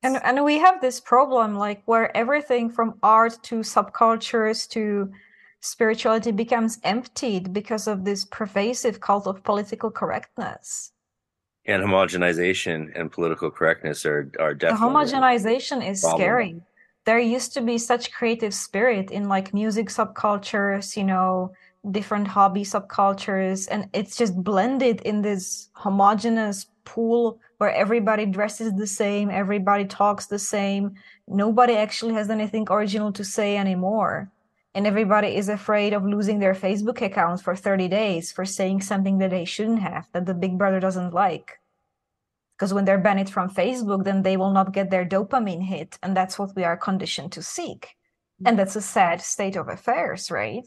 And and we have this problem like where everything from art to subcultures to spirituality becomes emptied because of this pervasive cult of political correctness.
And homogenization and political correctness are are definitely
the homogenization is scary. There used to be such creative spirit in like music subcultures, you know, different hobby subcultures, and it's just blended in this homogenous pool where everybody dresses the same, everybody talks the same, nobody actually has anything original to say anymore and everybody is afraid of losing their Facebook accounts for 30 days for saying something that they shouldn't have, that the big brother doesn't like. Because when they're banned from Facebook, then they will not get their dopamine hit. And that's what we are conditioned to seek. And mm. that's a sad state of affairs, right?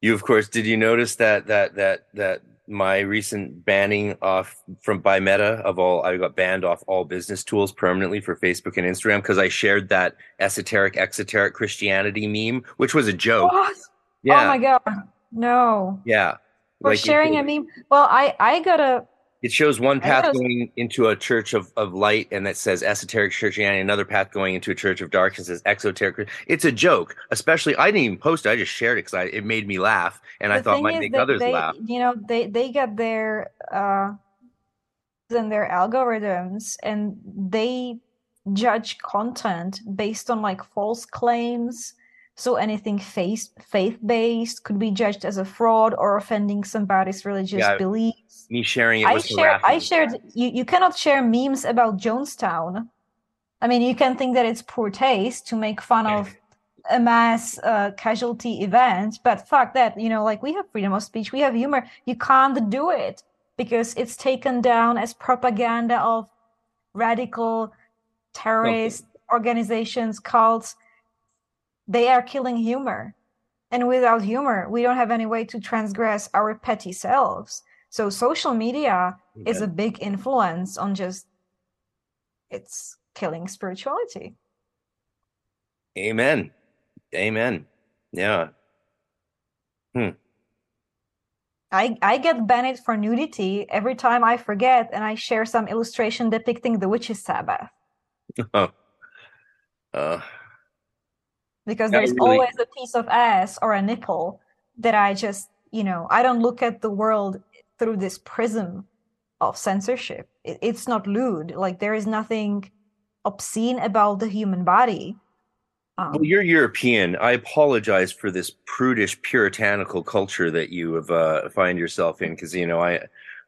You, of course, did you notice that that that that my recent banning off from by Meta of all I got banned off all business tools permanently for Facebook and Instagram because I shared that esoteric exoteric Christianity meme, which was a joke. What?
Yeah. Oh my god. No.
Yeah.
For like sharing a meme. Well, I I got a
it shows one path going into a church of, of light and that says esoteric Christianity, another path going into a church of darkness says exoteric. It's a joke, especially I didn't even post it. I just shared it because it made me laugh and the I thought might make others
they,
laugh.
You know, they, they get their, uh, and their algorithms and they judge content based on like false claims so anything faith faith based could be judged as a fraud or offending somebody's religious yeah, beliefs.
Me sharing it.
I shared. I shared. You you cannot share memes about Jonestown. I mean, you can think that it's poor taste to make fun of a mass uh, casualty event, but fuck that. You know, like we have freedom of speech, we have humor. You can't do it because it's taken down as propaganda of radical terrorist okay. organizations, cults they are killing humor. And without humor, we don't have any way to transgress our petty selves. So social media yeah. is a big influence on just it's killing spirituality.
Amen. Amen. Yeah. Hmm.
I, I get banned for nudity every time I forget and I share some illustration depicting the witches' Sabbath. Oh. [laughs] Uh, because there's really... always a piece of ass or a nipple that I just, you know, I don't look at the world through this prism of censorship. It, it's not lewd. Like there is nothing obscene about the human body.
Um, well, you're European. I apologize for this prudish, puritanical culture that you have uh, find yourself in, because you know I,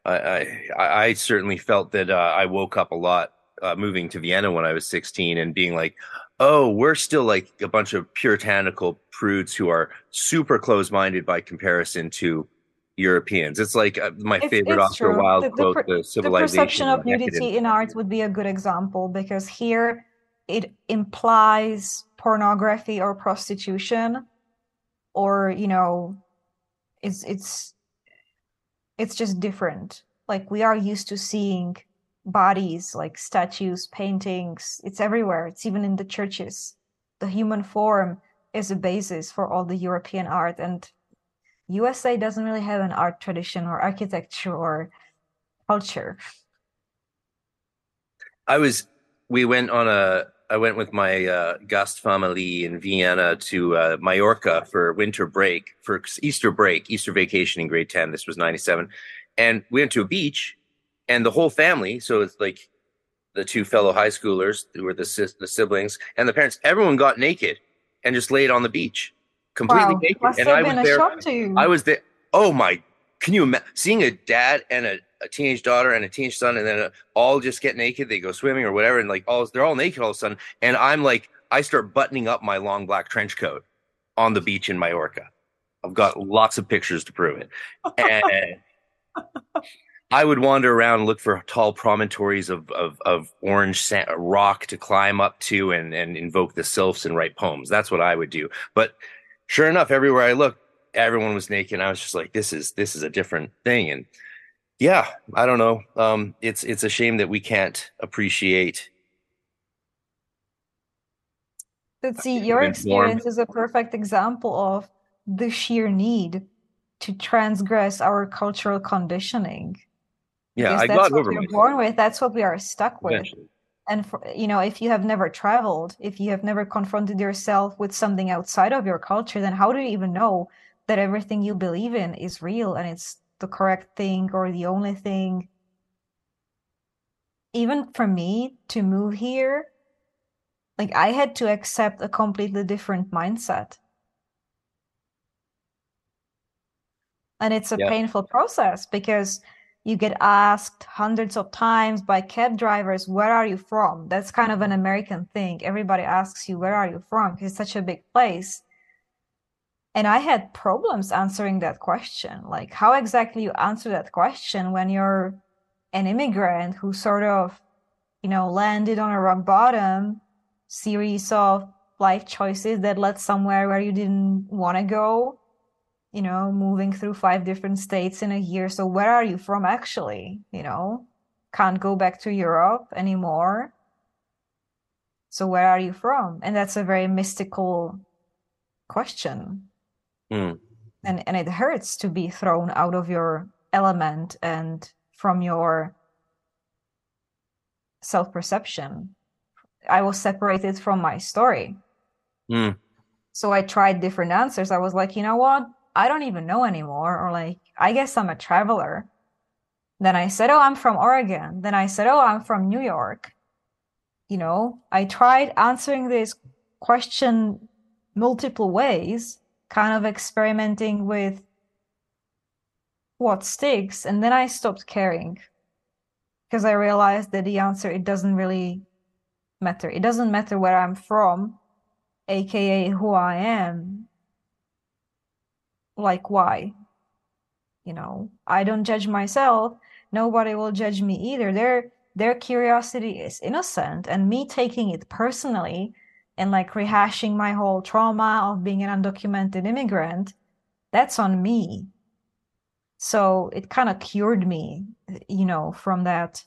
I, I, I certainly felt that uh, I woke up a lot uh, moving to Vienna when I was 16 and being like, oh, we're still like a bunch of puritanical prudes who are super close minded by comparison to Europeans. It's like uh, my it's, favorite it's Oscar true. Wilde the, quote, the, the,
the perception of nudity in art would be a good example because here it implies pornography or prostitution or you know it's it's it's just different like we are used to seeing bodies like statues, paintings. It's everywhere. It's even in the churches. The human form is a basis for all the European art. And USA doesn't really have an art tradition or architecture or culture.
I was, we went on a, I went with my uh, Gast family in Vienna to uh, Mallorca for winter break, for Easter break, Easter vacation in grade 10. This was 97. And we went to a beach and the whole family. So it's like the two fellow high schoolers who were the, the siblings and the parents. Everyone got naked and just laid on the beach, completely wow. naked.
Must
and
I was there.
I was there. Oh my! Can you imagine seeing a dad and a, a teenage daughter and a teenage son, and then uh, all just get naked? They go swimming or whatever, and like all they're all naked all of a sudden. And I'm like, I start buttoning up my long black trench coat on the beach in Mallorca. I've got lots of pictures to prove it. And [laughs] I would wander around and look for tall promontories of, of, of orange sand, rock to climb up to and, and invoke the sylphs and write poems. That's what I would do. But sure enough, everywhere I looked, everyone was naked. I was just like, this is this is a different thing. And yeah, I don't know. Um, it's it's a shame that we can't appreciate
But see, your experience is a perfect example of the sheer need to transgress our cultural conditioning.
Yeah,
Because
I
that's
got
what
over
we're born with. That's what we are stuck with.
eventually.
And for, you know, if you have never traveled, if you have never confronted yourself with something outside of your culture, then how do you even know that everything you believe in is real and it's the correct thing or the only thing? Even for me to move here, like I had to accept a completely different mindset. And it's a
Yeah.
painful process because you get asked hundreds of times by cab drivers, where are you from? That's kind of an American thing. Everybody asks you, where are you from? it's such a big place. And I had problems answering that question. Like, how exactly you answer that question when you're an immigrant who sort of, you know, landed on a rock bottom series of life choices that led somewhere where you didn't want to go, you know, moving through five different states in a year. So where are you from actually? You know, can't go back to Europe anymore. So where are you from? And that's a very mystical question.
Hmm.
And and it hurts to be thrown out of your element and from your self-perception. I was separated from my story.
Hmm.
So I tried different answers. I was like, you know what? I don't even know anymore. Or like, I guess I'm a traveler. Then I said, oh, I'm from Oregon. Then I said, oh, I'm from New York. You know, I tried answering this question multiple ways, kind of experimenting with what sticks. And then I stopped caring because I realized that the answer, it doesn't really matter. It doesn't matter where I'm from, aka who I am. Like, why? You know, I don't judge myself. Nobody will judge me either. Their their curiosity is innocent, and me taking it personally and like rehashing my whole trauma of being an undocumented immigrant, that's on me. So it kind of cured me, you know, from that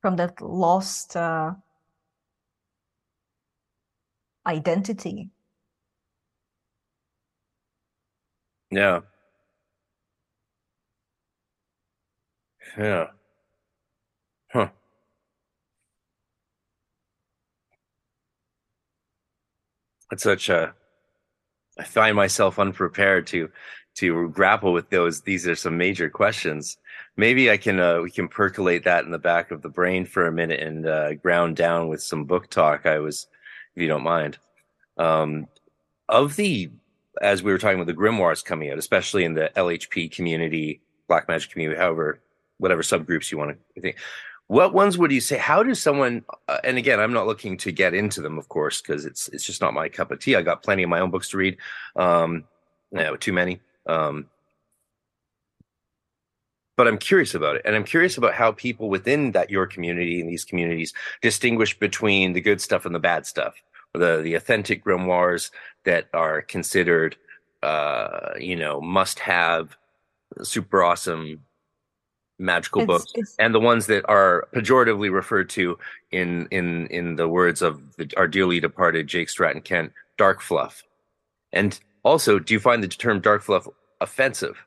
from that lost uh, identity.
Yeah. Yeah. Huh. It's such a I find myself unprepared to to grapple with those. These are some major questions. Maybe I can uh, we can percolate that in the back of the brain for a minute and uh, ground down with some book talk. I was, if you don't mind, um, of the as we were talking about the grimoires coming out, especially in the LHP community, Black Magic community, however, whatever subgroups you want to think. What ones would you say? How does someone? Uh, and again, I'm not looking to get into them, of course, because it's it's just not my cup of tea. I got plenty of my own books to read. Um, no, too many. Um, but I'm curious about it, and I'm curious about how people within that your community and these communities distinguish between the good stuff and the bad stuff, the the authentic grimoires that are considered, uh, you know, must have, super awesome magical
It's
books
it's
and the ones that are pejoratively referred to in in in the words of the, our dearly departed Jake Stratton Kent, dark fluff. And also, do you find the term dark fluff offensive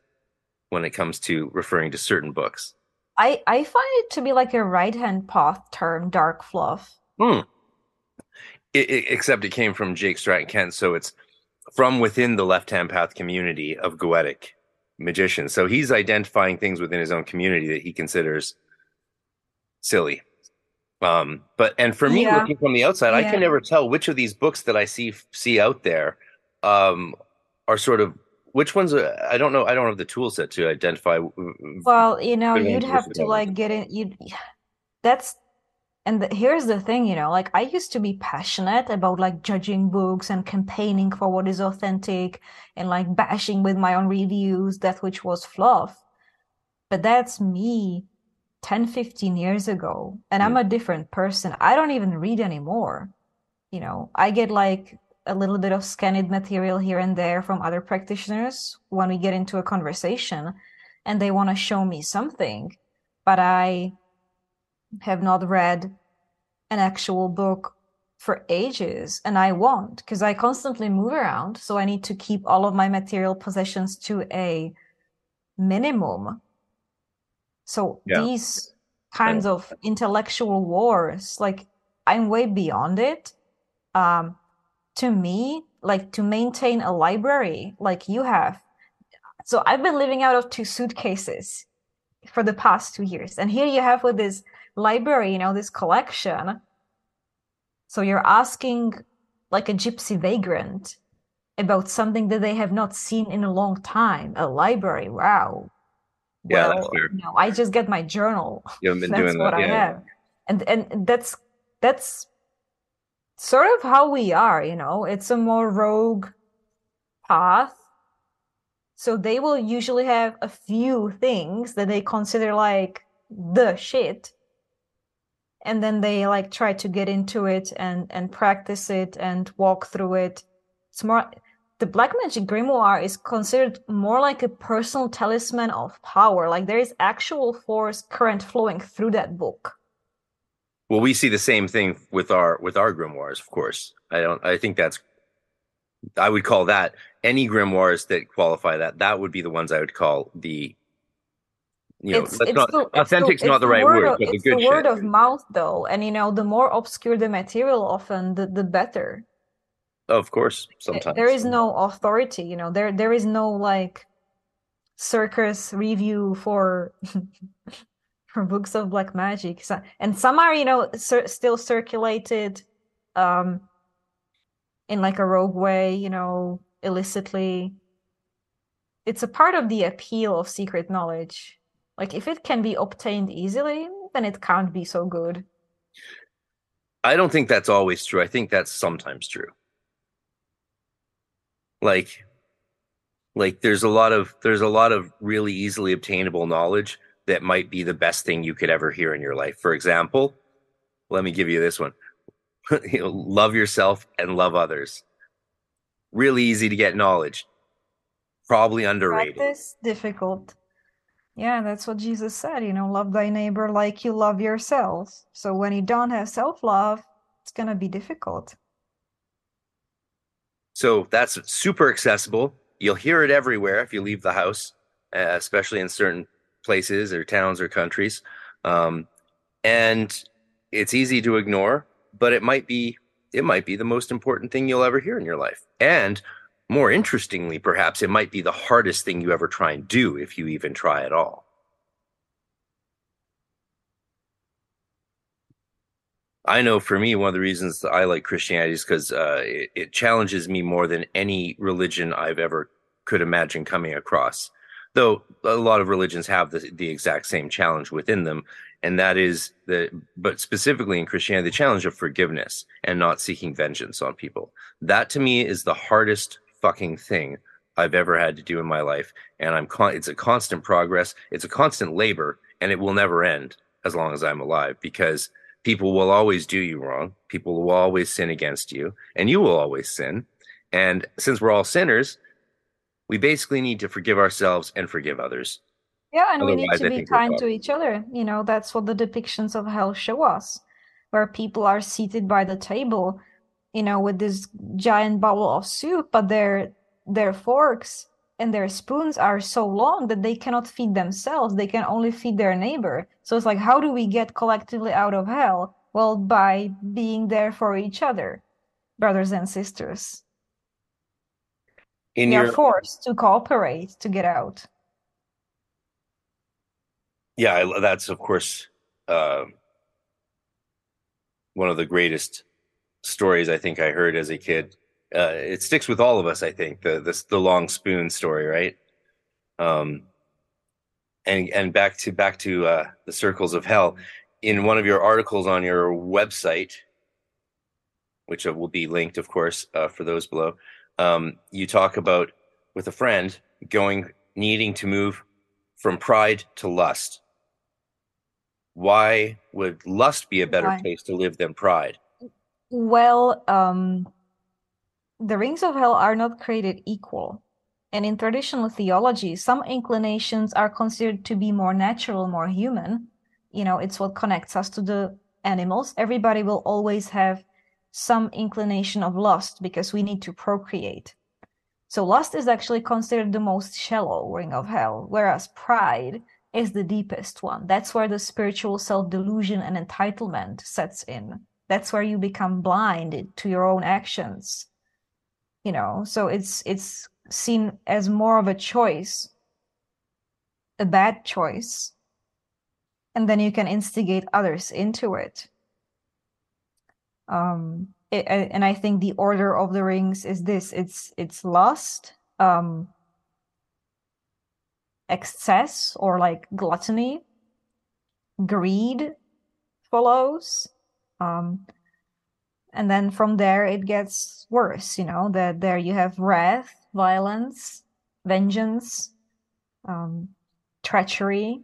when it comes to referring to certain books?
I I find it to be like a right-hand path term, dark fluff.
Hmm. It, it- except it came from Jake Stratton Kent, so it's from within the left hand path community of goetic magicians. So he's identifying things within his own community that he considers silly. Um, but and for me,
Yeah.
looking from the outside, I can never tell which of these books that I see see out there um, are sort of which ones. Are, I don't know. I don't have the tool set to identify.
Well, you know, you'd have to like get in. You [sighs] that's and the, here's the thing, you know, like I used to be passionate about like judging books and campaigning for what is authentic and like bashing with my own reviews that which was fluff. But that's me 10, 15 years ago, and I'm a different person. I don't even read anymore. You know, I get like a little bit of scanned material here and there from other practitioners when we get into a conversation and they want to show me something, but I have not read an actual book for ages and I won't because I constantly move around. So I need to keep all of my material possessions to a minimum. So
Yeah.
these kinds of intellectual wars, like I'm way beyond it. Um, to me, like to maintain a library like you have. So I've been living out of two suitcases for the past two years. And here you have with this library, you know, this collection. So you're asking like a gypsy vagrant about something that they have not seen in a long time. A library, wow.
Yeah, that's fair.
no, I just get my journal.
You haven't been [laughs]
That's
doing
what
that.
I
Yeah.
have. And and that's that's sort of how we are, you know. It's a more rogue path. So they will usually have a few things that they consider like the shit. And then they like try to get into it and and practice it and walk through it. It's more the Black Magic Grimoire is considered more like a personal talisman of power. Like there is actual force current flowing through that book.
Well, we see the same thing with our with our grimoires, of course. I don't. I think that's. I would call that any grimoires that qualify that. That would be the ones I would call the. You know, that's not
the-
authentic's
the-
not the
it's
right
word
word,
of-
but the
it's
good
the word
shit.
of mouth, though, and you know, the more obscure the material, often the the better.
of course, sometimes
There is no authority, you know. There there is no like circus review for [laughs] for books of black magic. And some are, you know, cir still circulated um in like a rogue way, you know, illicitly. It's a part of the appeal of secret knowledge. Like if it can be obtained easily, then it can't be so good.
I don't think that's always true. I think that's sometimes true. Like like there's a lot of there's a lot of really easily obtainable knowledge that might be the best thing you could ever hear in your life. For example, let me give you this one. [laughs] You know, love yourself and love others. Really easy to get knowledge. Probably underrated.
Practice difficult. Yeah, that's what Jesus said, you know, love thy neighbor like you love yourself. So when you don't have self-love, it's gonna be difficult.
So that's super accessible. You'll hear it everywhere if you leave the house, uh, especially in certain places or towns or countries. Um, and it's easy to ignore, but it might be it might be the most important thing you'll ever hear in your life. And more interestingly, perhaps it might be the hardest thing you ever try and do if you even try at all. I know for me, one of the reasons I like Christianity is because uh, it, it challenges me more than any religion I've ever could imagine coming across. Though a lot of religions have the, the exact same challenge within them, and that is the, but specifically in Christianity, the challenge of forgiveness and not seeking vengeance on people. That to me is the hardest fucking thing I've ever had to do in my life, and I'm con- it's a constant progress, it's a constant labor, and it will never end as long as I'm alive because people will always do you wrong. People will always sin against you, and you will always sin. And since we're all sinners, we basically need to forgive ourselves and forgive others.
Yeah, and we need to
I
be kind to each other. You know, that's what the depictions of hell show us, where people are seated by the table, you know, with this giant bowl of soup, but their their forks and their spoons are so long that they cannot feed themselves. They can only feed their neighbor. So it's like, how do we get collectively out of hell? Well, by being there for each other, brothers and sisters.
In
We are forced to cooperate to get out.
yeah, that's of course uh, one of the greatest stories I think I heard as a kid. Uh, it sticks with all of us, I think. The the, the long spoon story, right? Um, and and back to back to uh, the circles of hell. In one of your articles on your website, which will be linked, of course, uh, for those below, um, you talk about with a friend going needing to move from pride to lust. Why would lust be a better
Why?
place to live than pride?
Well, um, the rings of hell are not created equal. And in traditional theology, some inclinations are considered to be more natural, more human. You know, it's what connects us to the animals. Everybody will always have some inclination of lust because we need to procreate. So lust is actually considered the most shallow ring of hell, whereas pride is the deepest one. That's where the spiritual self delusion and entitlement sets in. That's where you become blind to your own actions. You know, so it's it's seen as more of a choice, a bad choice, and then you can instigate others into it. Um, it, and I think the order of the rings is this: it's it's lust, um, excess or like gluttony, greed follows, um, and then from there it gets worse. You know that there you have wrath, violence, vengeance, um, treachery,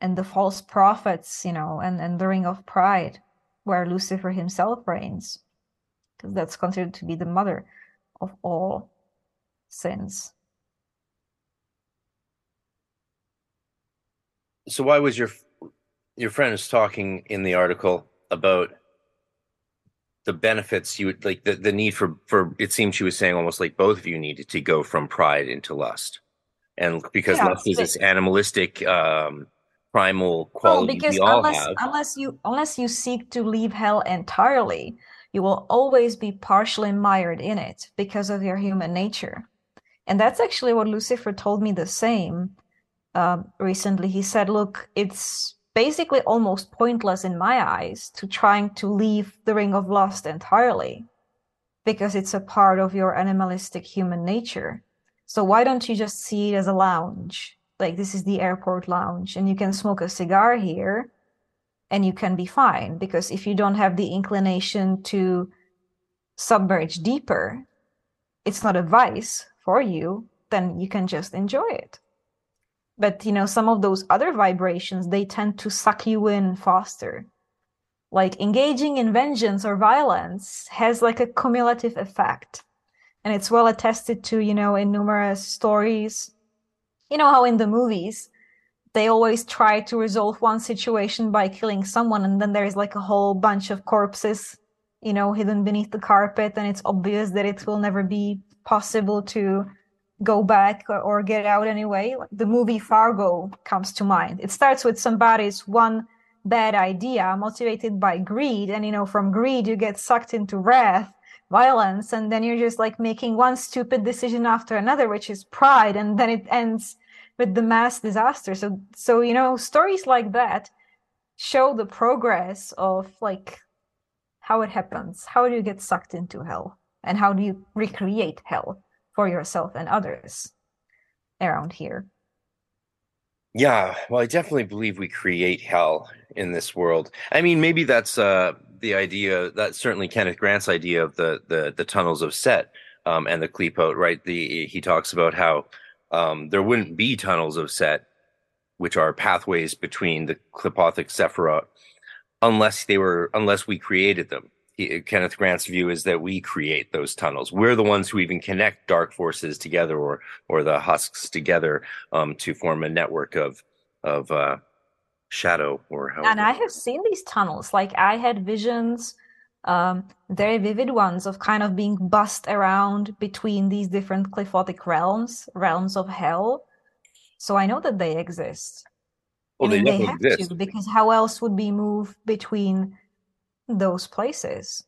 and the false prophets. You know, and and the ring of pride where Lucifer himself reigns, because that's considered to be the mother of all sins.
So why was your your friend is talking in the article about the benefits you would like the, the need for for it seemed she was saying almost like both of you needed to go from pride into lust and because yeah, lust is this animalistic um primal quality
because we unless, have. Unless you unless you seek to leave hell entirely, you will always be partially mired in it because of your human nature. And that's actually what Lucifer told me the same uh, recently. He said, "Look, it's basically almost pointless in my eyes to trying to leave the ring of lust entirely." Because it's a part of your animalistic human nature. So why don't you just see it as a lounge? like this is the airport lounge and you can smoke a cigar here and you can be fine because if you don't have the inclination to submerge deeper it's not a vice for you then you can just enjoy it but you know some of those other vibrations they tend to suck you in faster. Like engaging in vengeance or violence has like a cumulative effect. And it's well attested to you know in numerous stories. You know how in the movies they always try to resolve one situation by killing someone and then there's like a whole bunch of corpses you know hidden beneath the carpet and it's obvious that it will never be possible to go back or, or get out anyway the movie fargo comes to mind. It starts with somebody's one bad idea motivated by greed and you know from greed you get sucked into wrath violence and then you're just like making one stupid decision after another which is pride and then it ends with the mass disaster. So so you know stories like that show the progress of like how it happens how do you get sucked into hell and how do you recreate hell for yourself and others around here?
Yeah well i definitely believe we create hell in this world. I mean maybe that's uh the idea that's certainly kenneth grant's idea of the the, the tunnels of set um, and the Qliphoth, right? The he talks about how um, there wouldn't be tunnels of Set, which are pathways between the Qliphothic Sephiroth, unless they were unless we created them. He, Kenneth Grant's view is that we create those tunnels. We're the ones who even connect dark forces together, or or the husks together, um, to form a network of of uh, shadow or
how. And I have seen these tunnels. Like I had visions um, very vivid ones of kind of being bussed around between these different Qliphothic realms, realms of hell. So I know that they exist.
Well, I mean, they, they have exist.
to because how else would we move between those places?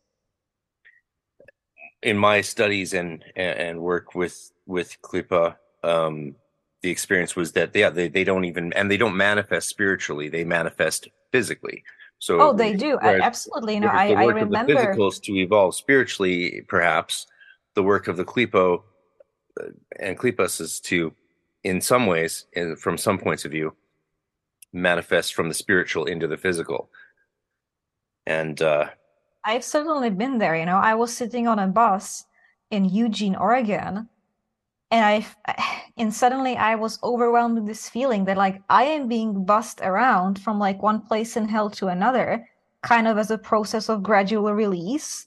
In my studies and and work with with Qlipha, um, the experience was that yeah they, they don't even and they don't manifest spiritually; they manifest physically. So
oh, they do absolutely. Know, I, I remember
the physicals to evolve spiritually. Perhaps the work of the Qlipho uh, and Qliphos is to, in some ways, in, from some points of view, manifest from the spiritual into the physical. And uh,
I've certainly been there. You know, I was sitting on a bus in Eugene, Oregon, and I [sighs] and suddenly I was overwhelmed with this feeling that like I am being bussed around from like one place in hell to another, kind of as a process of gradual release.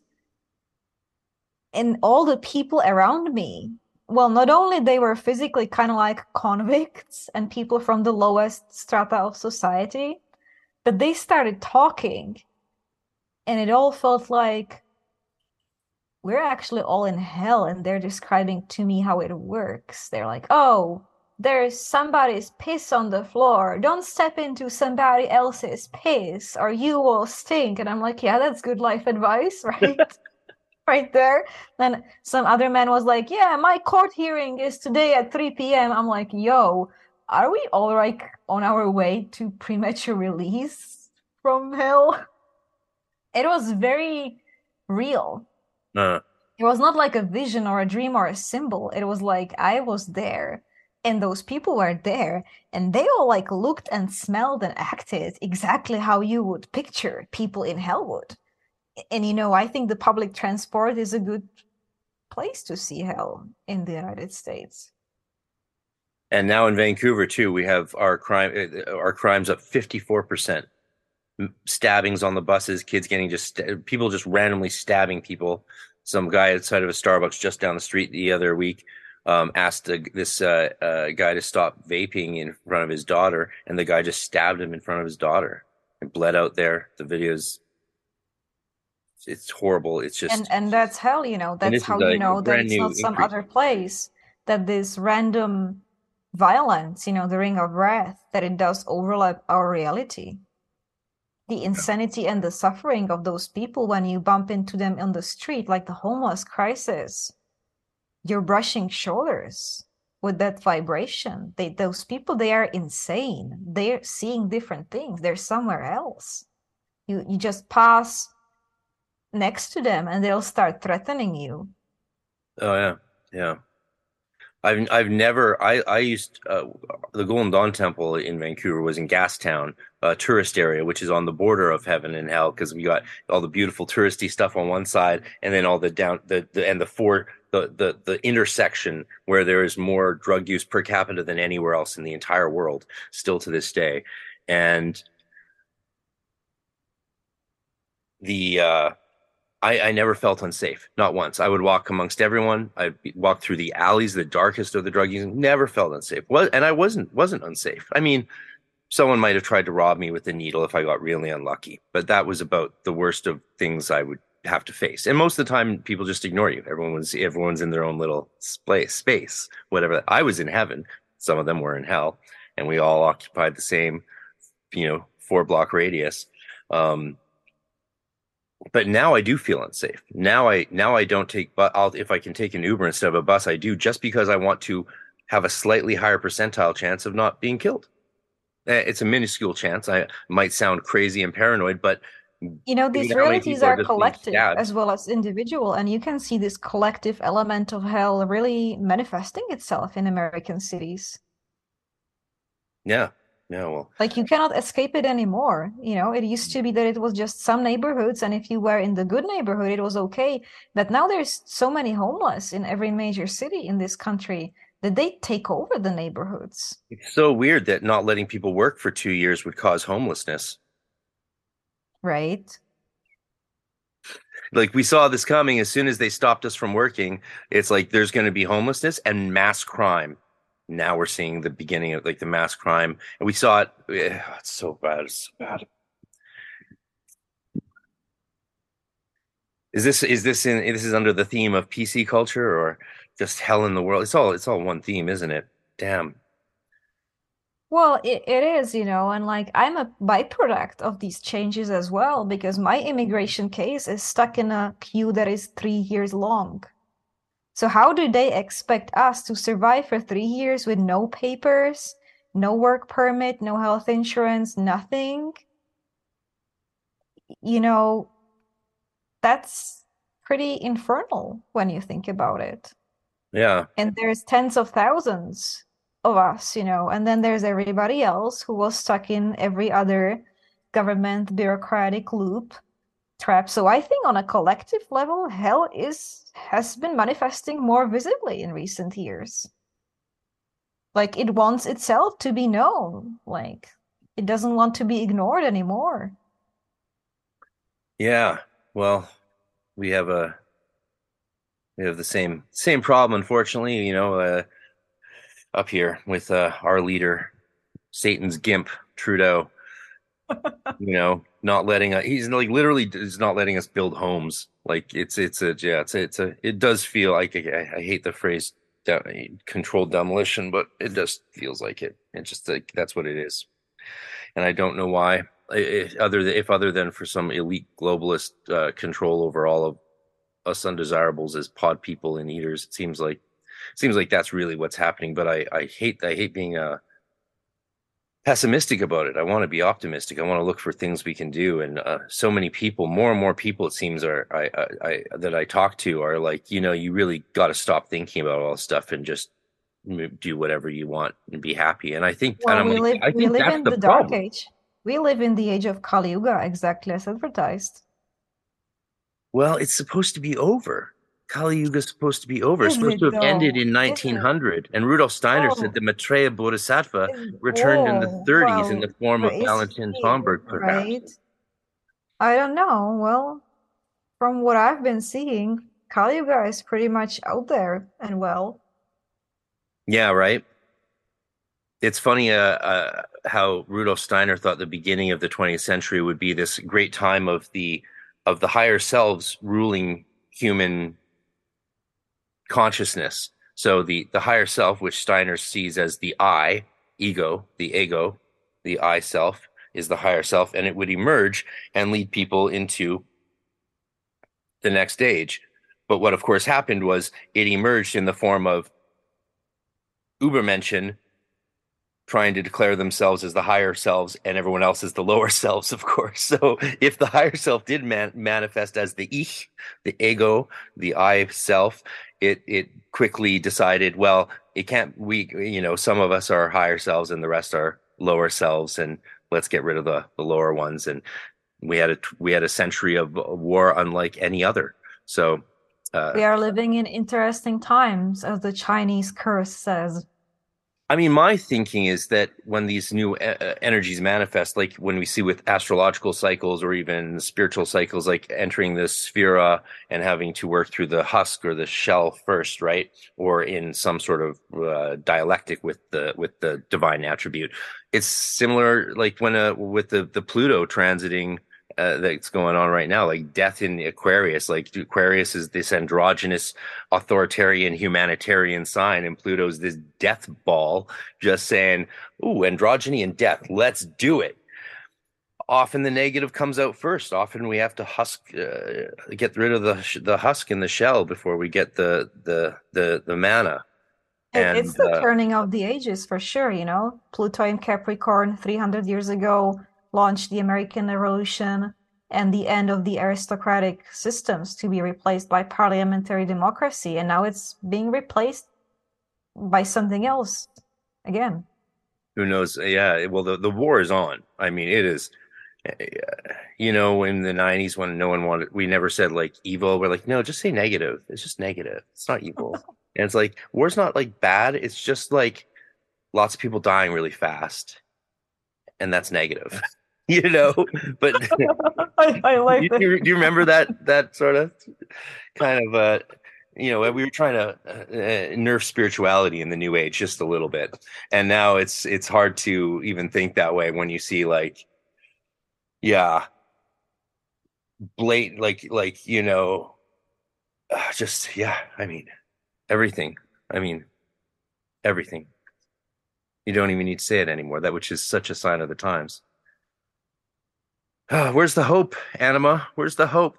And all the people around me, well, not only they were physically kind of like [laughs] convicts and people from the lowest strata of society, but they started talking and it all felt like we're actually all in hell and they're describing to me how it works. They're like oh there's somebody's piss on the floor. Don't step into somebody else's piss or you will stink. And i'm like yeah that's good life advice [laughs] right? Right there. Then some other man was like yeah my court hearing is today at 3 p.m i'm like yo are we all like on our way to premature release from hell [laughs] it was very real
Uh,
it was not like a vision or a dream or a symbol. It was like I was there and those people were there and they all like looked and smelled and acted exactly how you would picture people in Hellwood. And you know, I think the public transport is a good place to see hell in the United States.
and now in Vancouver too, we have our crime uh, our crimes up fifty four percent. Stabbings on the buses, kids getting just people just randomly stabbing people. Some guy outside of a Starbucks just down the street the other week um, asked a, this uh, uh, guy to stop vaping in front of his daughter, and the guy just stabbed him in front of his daughter and bled out there. The videos, it's horrible. It's just
and and that's hell, you know, that's how you know that it's not some
increase.
other place that this random violence, you know, the ring of wrath, that it does overlap our reality. The insanity and the suffering of those people when you bump into them on the street, like the homeless crisis, you're brushing shoulders with that vibration. They, those people, they are insane. They're seeing different things. They're somewhere else. You you just pass next to them and they'll start threatening you.
Oh yeah, yeah. I've I've never I I used uh, the Golden Dawn Temple in Vancouver was in Gastown, a tourist area, which is on the border of heaven and hell because we got all the beautiful touristy stuff on one side, and then all the down the, the and the four the the the intersection where there is more drug use per capita than anywhere else in the entire world, still to this day, and the uh I, I never felt unsafe, not once. I would walk amongst everyone. I walk through the alleys, the darkest of the drug using. Never felt unsafe. Was and I wasn't wasn't unsafe. I mean, someone might have tried to rob me with a needle if I got really unlucky, but that was about the worst of things I would have to face. And most of the time, people just ignore you. Everyone was everyone's in their own little space, space, whatever. I was in heaven. Some of them were in hell, and we all occupied the same, you know, four block radius. Um, but now I do feel unsafe. Now I now I don't take but I'll if I can take an Uber instead of a bus, I do just because I want to have a slightly higher percentile chance of not being killed. Eh, It's a minuscule chance. I might sound crazy and paranoid, but
You know, these realities
are
are collective as well as individual, and you can see this collective element of hell really manifesting itself in American cities.
yeah, yeah. Well,
Like you cannot escape it anymore. You know, it used to be that it was just some neighborhoods, and if you were in the good neighborhood, it was okay. But now there's so many homeless in every major city in this country that they take over the neighborhoods.
it's so weird that not letting people work for two years would cause homelessness.
Right?
Like we saw this coming as soon as they stopped us from working. It's like there's going to be homelessness and mass crime. Now we're seeing the beginning of like the mass crime, and we saw it. eh, It's so bad. It's so bad. Is this is this in this is under the theme of PC culture or just hell in the world? It's all it's all one theme, isn't it? Damn.
Well, it, it is, you know, and like I'm a byproduct of these changes as well because my immigration case is stuck in a queue that is three years long. So how do they expect us to survive for three years with no papers, no work permit, no health insurance, nothing? You know, that's pretty infernal when you think about it
Yeah.
and there's tens of thousands of us, you know, and then there's everybody else who was stuck in every other government bureaucratic loop trap. So I think on a collective level, hell is has been manifesting more visibly in recent years. Like it wants itself to be known. Like it doesn't want to be ignored anymore.
Yeah. Well, we have a we have the same same problem, unfortunately. You know, uh, up here with uh, our leader, Satan's gimp Trudeau. [laughs] you know, not letting us, he's like literally is not letting us build homes. Like it's, it's a, yeah, it's a, it's a, it does feel like, I, I hate the phrase de- controlled demolition, but it just feels like it. It just like, that's what it is. And I don't know why, if other than, if other than for some elite globalist uh, control over all of us undesirables as pod people and eaters, it seems like, seems like that's really what's happening. But I, I hate, I hate being a, pessimistic about it. I want to be optimistic. I want to look for things we can do. And uh, so many people, more and more people, it seems, are I, I, I that I talk to are like, you know, you really got to stop thinking about all this stuff and just do whatever you want and be happy. And I think,
well,
and
we
like,
live, we live in the, the dark age. We live in the age of Kali Yuga, exactly as advertised.
Well, it's supposed to be over. Kali Yuga is supposed to be over. It's supposed to have though? ended in 1900. And Rudolf Steiner oh. said the Maitreya Bodhisattva returned oh, in the 30s well, in the form of Valentin Tomberg, perhaps. Right?
I don't know. Well, from what I've been seeing, Kali Yuga is pretty much out there and well.
Yeah, right. It's funny uh, uh, how Rudolf Steiner thought the beginning of the 20th century would be this great time of the of the higher selves ruling human consciousness. So the the higher self, which Steiner sees as the I, ego, the ego, the I self, is the higher self, and it would emerge and lead people into the next stage. But what, of course, happened was it emerged in the form of Ubermenschen trying to declare themselves as the higher selves and everyone else as the lower [laughs] selves, of course. So if the higher self did man- manifest as the ich, the ego, the I self, it it quickly decided, well, it can't. We, you know, some of us are higher selves and the rest are lower selves, and let's get rid of the the lower ones. And we had a we had a century of war unlike any other. So
uh, we are living in interesting times, as the Chinese curse says.
I mean, my thinking is that when these new uh, energies manifest, like when we see with astrological cycles or even spiritual cycles, like entering the sephira and having to work through the husk or the shell first, right? Or in some sort of uh, dialectic with the with the divine attribute. It's similar, like when uh, with the the Pluto transiting uh, that's going on right now, like death in Aquarius. Like Aquarius is this androgynous, authoritarian, humanitarian sign, and Pluto's this death ball, just saying, "Ooh, androgyny and death, let's do it." Often the negative comes out first. Often we have to husk, uh, get rid of the the husk in the shell before we get the the the the mana.
And, it's the uh, turning of the ages for sure. You know, Pluto in Capricorn, three hundred years ago launched the American Revolution and the end of the aristocratic systems to be replaced by parliamentary democracy. And now it's being replaced by something else again.
Who knows? Yeah, well, the, the war is on. I mean, it is. Eh, you know, in the '90s, when no one wanted, we never said like evil. We're like, no, just say negative. It's just negative. It's not evil. [laughs] and it's like war's not like bad. It's just like lots of people dying really fast, and that's negative. [laughs] you know? But [laughs]
I, I, like
you, do you remember that that sort of kind of uh you know we were trying to uh, nerf spirituality in the new age just a little bit. And now it's it's hard to even think that way when you see like yeah blatant like like you know uh, just yeah i mean everything. I mean everything you don't even need to say it anymore that which is such a sign of the times uh, where's the hope, Anima? Where's the hope?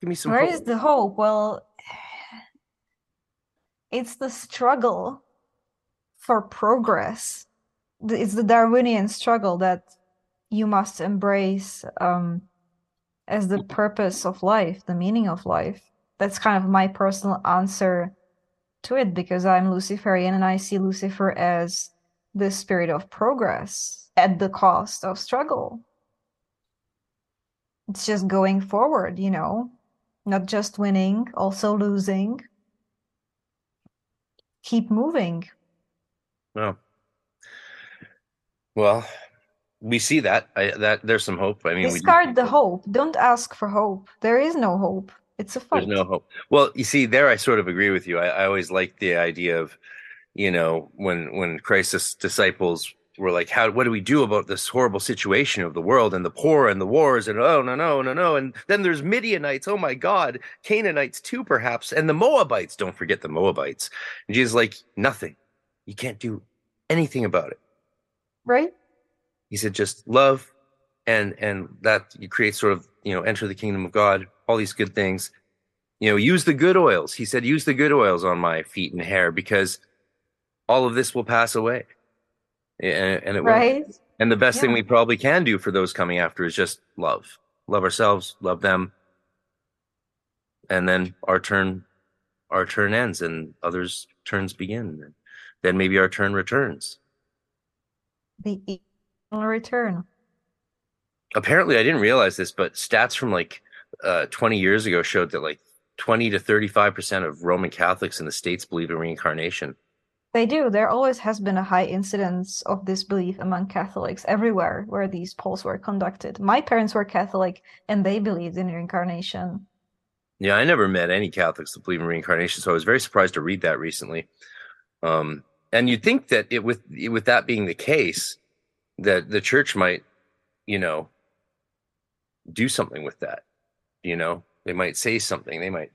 Give me some
Where
hope.
is the hope? Well, it's the struggle for progress. It's the Darwinian struggle that you must embrace um, as the purpose of life, the meaning of life. That's kind of my personal answer to it because I'm Luciferian and I see Lucifer as the spirit of progress at the cost of struggle it's just going forward, you know, not just winning, also losing. Keep moving.
Well, well, we see that I, that there's some hope. I mean,
discard the hope. Don't ask for hope. There is no hope. It's a fight.
There's no hope. Well, you see, there I sort of agree with you. I, I always like the idea of, you know, when when Christ's disciples we're like, how what do we do about this horrible situation of the world and the poor and the wars and oh no no no no and then there's Midianites, oh my God, Canaanites too perhaps, and the Moabites. Don't forget the Moabites. And Jesus like nothing. You can't do anything about it.
Right.
He said just love, and and that you create sort of you know enter the kingdom of God, all these good things. You know, use the good oils. He said, use the good oils on my feet and hair because all of this will pass away and, and it
right.
will. And the best
Yeah.
thing we probably can do for those coming after is just love, love ourselves, love them, and then our turn, our turn ends, and others' turns begin. Then maybe our turn returns.
The eternal return.
Apparently, I didn't realize this, but stats from like uh, 20 years ago showed that like 20 to 35 percent of Roman Catholics in the states believe in reincarnation.
They do. There always has been a high incidence of this belief among Catholics everywhere where these polls were conducted. My parents were Catholic and they believed in reincarnation.
Yeah, I never met any Catholics that believe in reincarnation, so I was very surprised to read that recently. Um, and you'd think that it with with that being the case, that the church might, you know, do something with that. You know, they might say something. They might,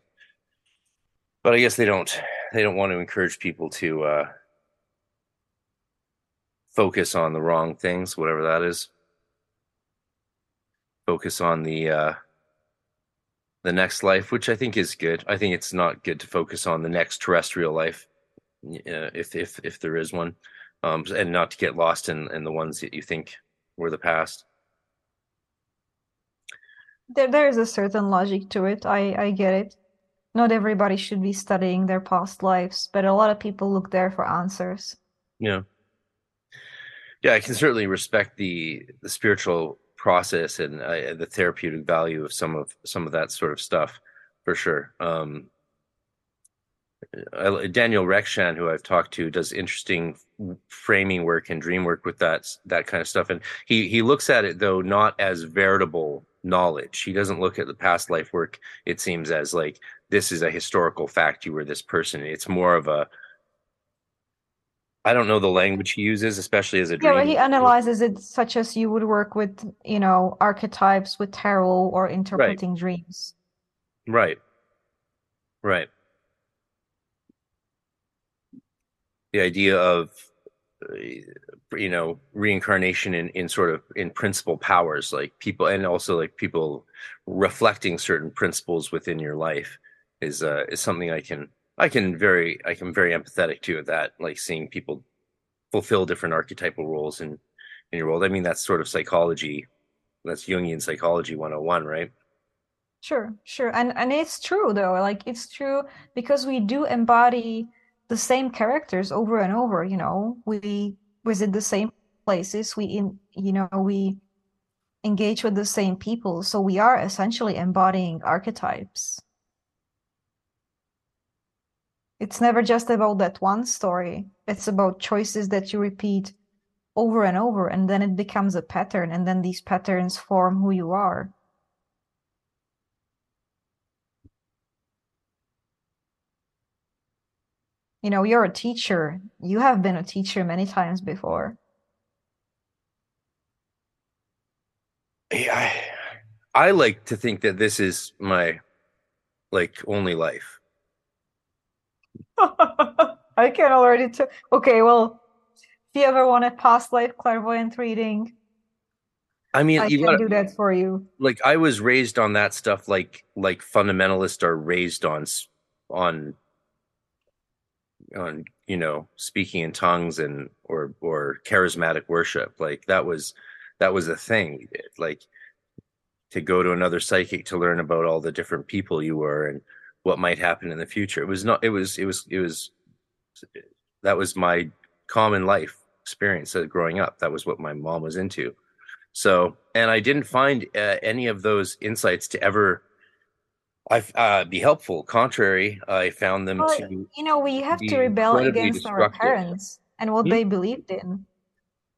but I guess they don't. They don't want to encourage people to uh, focus on the wrong things, whatever that is. Focus on the uh, the next life, which I think is good. I think it's not good to focus on the next terrestrial life, uh, if if if there is one, um, and not to get lost in in the ones that you think were the past.
There, there is a certain logic to it. I, I get it. Not everybody should be studying their past lives, but a lot of people look there for answers.
Yeah, yeah, I can certainly respect the the spiritual process and uh, the therapeutic value of some of some of that sort of stuff, for sure. Um, I, Daniel Rekshan, who I've talked to, does interesting framing work and dream work with that that kind of stuff, and he he looks at it though not as veritable knowledge. He doesn't look at the past life work. It seems as like this is a historical fact. You were this person. It's more of a I don't know the language he uses, especially as a dream.
Yeah, but he analyzes it such as you would work with, you know, archetypes with tarot or interpreting dreams.
Right. Right. The idea of, uh, you know, reincarnation in, in sort of in principal powers, like people, and also like people reflecting certain principles within your life is, uh, is something I can, I can very, I can very empathetic to that, like seeing people fulfill different archetypal roles in, in your world. I mean, that's sort of psychology. That's Jungian psychology 101, right?
Sure, sure. And and it's true though. Like it's true because we do embody the same characters over and over, you know. We visit the same places, we in you know, we engage with the same people. So we are essentially embodying archetypes. It's never just about that one story. It's about choices that you repeat over and over, and then it becomes a pattern, and then these patterns form who you are. You know, you're a teacher. You have been a teacher many times before.
Yeah, I, I like to think that this is my like only life.
I can already tell. Okay, well, if you ever want a past life clairvoyant reading,
I mean,
I
you
can
gotta,
do that for you.
like I was raised on that stuff like like fundamentalists are raised on on on you know speaking in tongues and or or charismatic worship like that was that was a thing we did like to go to another psychic to learn about all the different people you were and what might happen in the future it was not it was it was it was that was my common life experience growing up that was what my mom was into so, and I didn't find uh, any of those insights to ever I uh, be helpful. Contrary, I found them
Well,
to
you know, we have to rebel against our parents and what
Hmm?
they believed in.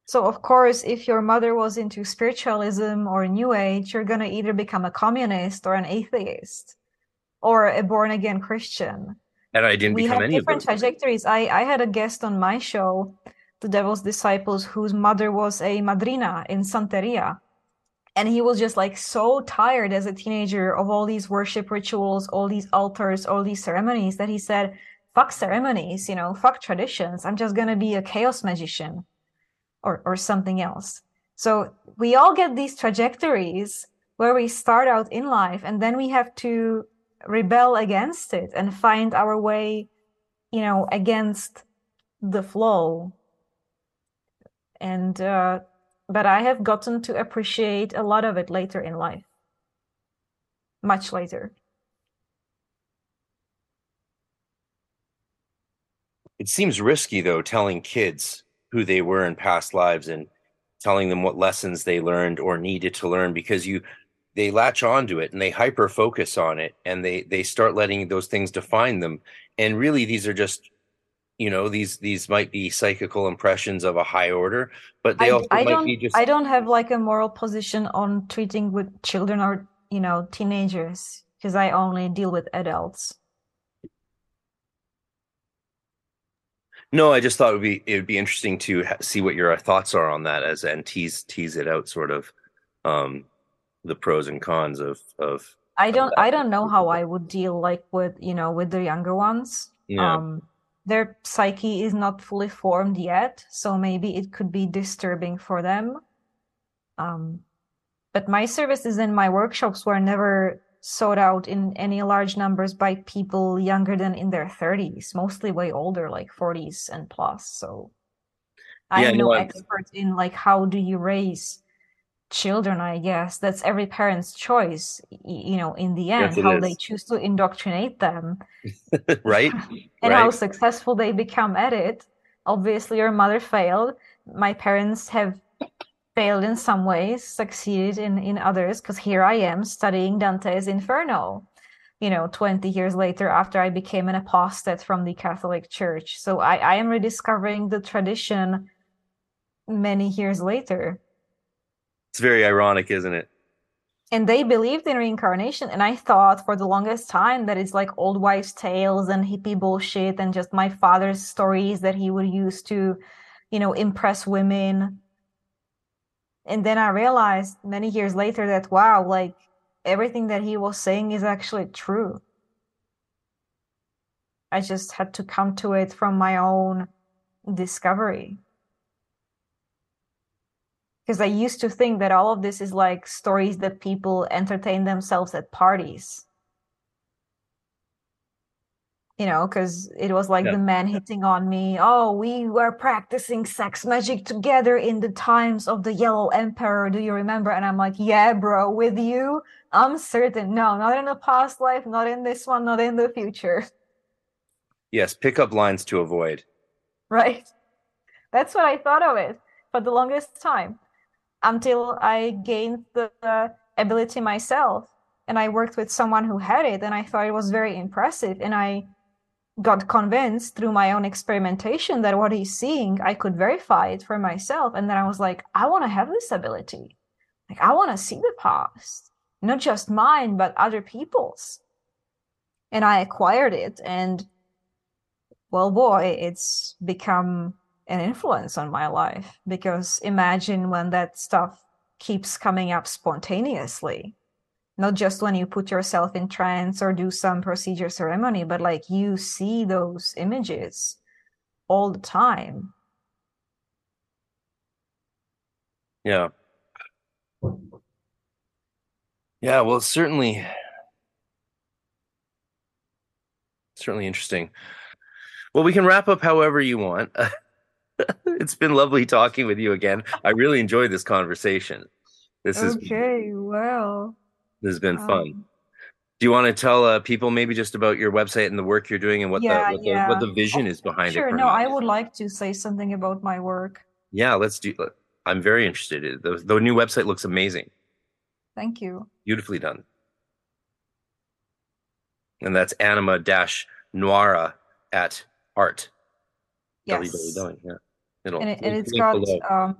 So, of course, if your mother was into spiritualism or New Age, you're gonna either become a communist or an atheist or a born again Christian.
and I didn't
We
become
have
any of
different trajectories. I, I had a guest on my show the devil's disciples whose mother was a madrina in Santeria. And he was just like so tired as a teenager of all these worship rituals, all these altars, all these ceremonies that he said, fuck ceremonies, you know, fuck traditions. I'm just going to be a chaos magician or, or something else. So we all get these trajectories where we start out in life and then we have to rebel against it and find our way, you know, against the flow. And, uh, but I have gotten to appreciate a lot of it later in life, much later.
It seems risky though, telling kids who they were in past lives and telling them what lessons they learned or needed to learn because you they latch onto it and they hyper focus on it and they they start letting those things define them and really these are just you know these these might be psychical impressions of a high order but they
I,
also
I
might
don't
be just
I don't have like a moral position on treating with children or you know teenagers because I only deal with adults.
no i just thought it would be it would be interesting to ha- see what your thoughts are on that as and tease tease it out sort of um the pros and cons of of
I don't I don't know how I would deal like with you know with the younger ones.
yeah
Um, their psyche is not fully formed yet, so maybe it could be disturbing for them. Um, but my services and my workshops were never sought out in any large numbers by people younger than in their 30s, mostly way older, like 40s and plus. So
yeah
I'm
no
no expert in like how do you raise children, I guess. That's every parent's choice, you know, in the end,
it
how they choose to indoctrinate them [laughs]
right [laughs]
and how successful they become at it. Obviously, your mother failed. My parents have failed in some ways, succeeded in in others, because here I am studying Dante's Inferno, you know, 20 years later after I became an apostate from the Catholic Church. So I, I am rediscovering the tradition many years later.
It's very ironic isn't it
And they believed in reincarnation, and I thought for the longest time that it's like old wives' tales and hippie bullshit and just my father's stories that he would use to, you know, impress women. And then I realized many years later that wow, like everything that he was saying is actually true. I just had to come to it from my own discovery. Because I used to think that all of this is like stories that people entertain themselves at parties. You know, because it was like
yeah
the man hitting on me. Oh, we were practicing sex magic together in the times of the Yellow Emperor. Do you remember? And I'm like, yeah, bro, with you, I'm certain. No, not in the past life, not in this one, not in the future.
yes pick up lines to avoid
Right? That's what I thought of it for the longest time until I gained the ability myself and I worked with someone who had it and I thought it was very impressive and I got convinced through my own experimentation that what he's seeing I could verify it for myself and then I was like I want to have this ability. Like I want to see the past not just mine but other people's. And I acquired it and well boy it's become an influence on my life because imagine when that stuff keeps coming up spontaneously. Not just when you put yourself in trance or do some procedure ceremony but like you see those images all the time.
Yeah. Yeah well certainly certainly interesting. Well we can wrap up however you want [laughs] [laughs] it's been lovely talking with you again. I really enjoyed this conversation. This is
okay well
this has been fun.
um,
do you want to tell uh, people maybe just about your website and the work you're doing and what the
yeah
what the what
yeah
the vision
oh,
is behind it
sure. no i would like to say something about my work.
Yeah let's do i'm very interested. The, the new website looks amazing.
Thank you.
Beautifully done. And that's anima dash noira at art
yes
www. Yeah, it'll
and, it, and it's got um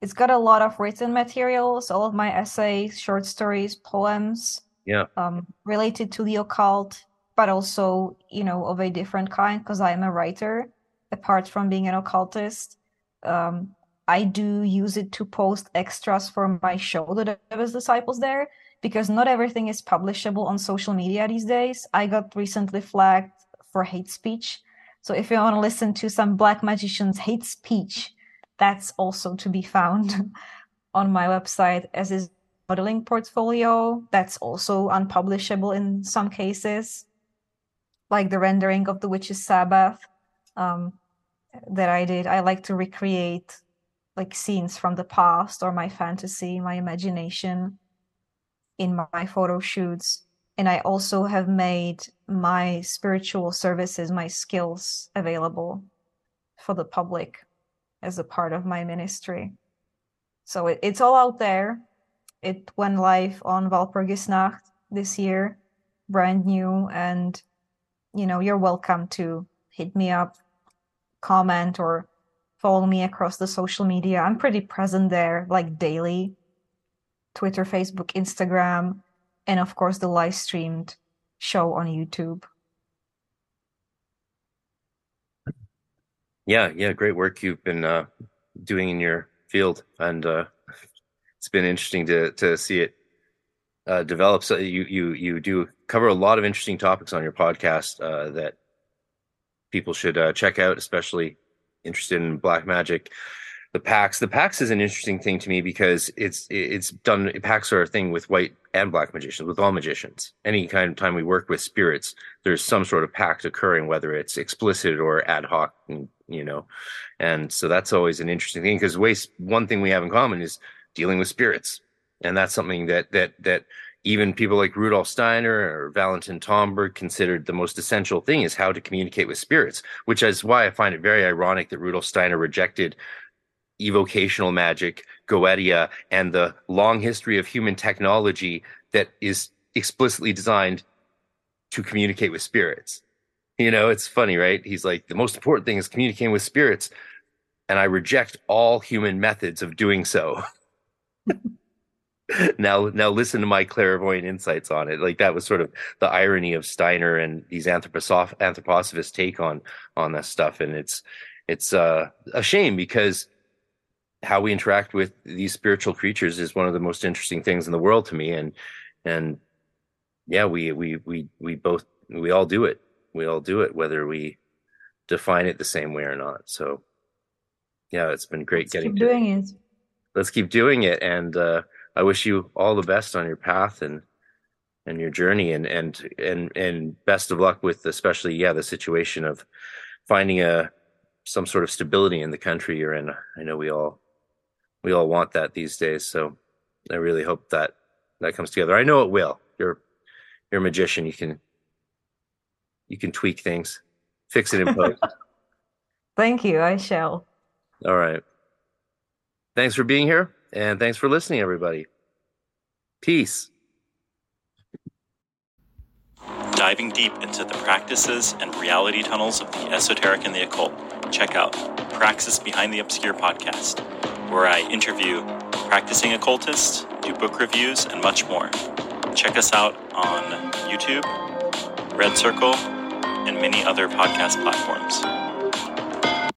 it's got a lot of written materials all of my essays short stories poems
Yeah,
um related to the occult but also you know of a different kind because i am a writer apart from being an occultist um, I do use it to post extras for my show, The Devil's Disciples, there because not everything is publishable on social media these days. I got recently flagged for hate speech. So if you want to listen to some black magicians hate speech, that's also to be found [laughs] on my website as is modeling portfolio. That's also unpublishable in some cases like the rendering of the witch's sabbath um, that i did. I like to recreate like scenes from the past or my fantasy my imagination in my photo shoots and i also have made my spiritual services my skills available for the public as a part of my ministry. So it, it's all out there. It went live on walpurgisnacht this year brand new and you know you're welcome to hit me up comment or follow me across the social media. I'm pretty present there like daily. Twitter, Facebook, Instagram, and of course the live streamed show on YouTube.
Yeah, yeah, great work you've been uh, doing in your field, and uh, it's been interesting to to see it uh, develop. So you you you do cover a lot of interesting topics on your podcast uh, that people should uh, check out, especially interested in black magic the pacts. The pacts is an interesting thing to me because it's it's done. Pacts are a thing with white and black magicians, with all magicians. Any kind of time we work with spirits, there's some sort of pact occurring, whether it's explicit or ad hoc, you know. And so that's always an interesting thing because waste one thing we have in common is dealing with spirits, and that's something that that that even people like Rudolf Steiner or Valentin Tomberg considered the most essential thing is how to communicate with spirits, which is why I find it very ironic that Rudolf Steiner rejected evocational magic, Goetia, and the long history of human technology that is explicitly designed to communicate with spirits. You know, it's funny, right? He's like, the most important thing is communicating with spirits. And I reject all human methods of doing so. [laughs] now, now listen to my clairvoyant insights on it. Like that was sort of the irony of Steiner and these anthroposoph- take on, on this stuff. And it's, it's uh, a shame because how we interact with these spiritual creatures is one of the most interesting things in the world to me. And and yeah we we we we both we all do it. We all do it whether we define it the same way or not. So yeah it's been great
let's
getting
keep doing it.
Let's keep doing it. And uh i wish you all the best on your path and and your journey and and and and best of luck with especially yeah the situation of finding a some sort of stability in the country you're in. I know we all we all want that these days. So I really hope that that comes together. I know it will. You're you're a magician. You can you can tweak things, fix it in post. [laughs]
Thank you. I shall.
All right. Thanks for being here and thanks for listening, everybody. Peace.
Diving deep into the practices and reality tunnels of the esoteric and the occult, check out Praxis Behind the Obscure podcast where I interview practicing occultists, do book reviews, and much more. Check us out on YouTube, Red Circle, and many other podcast platforms.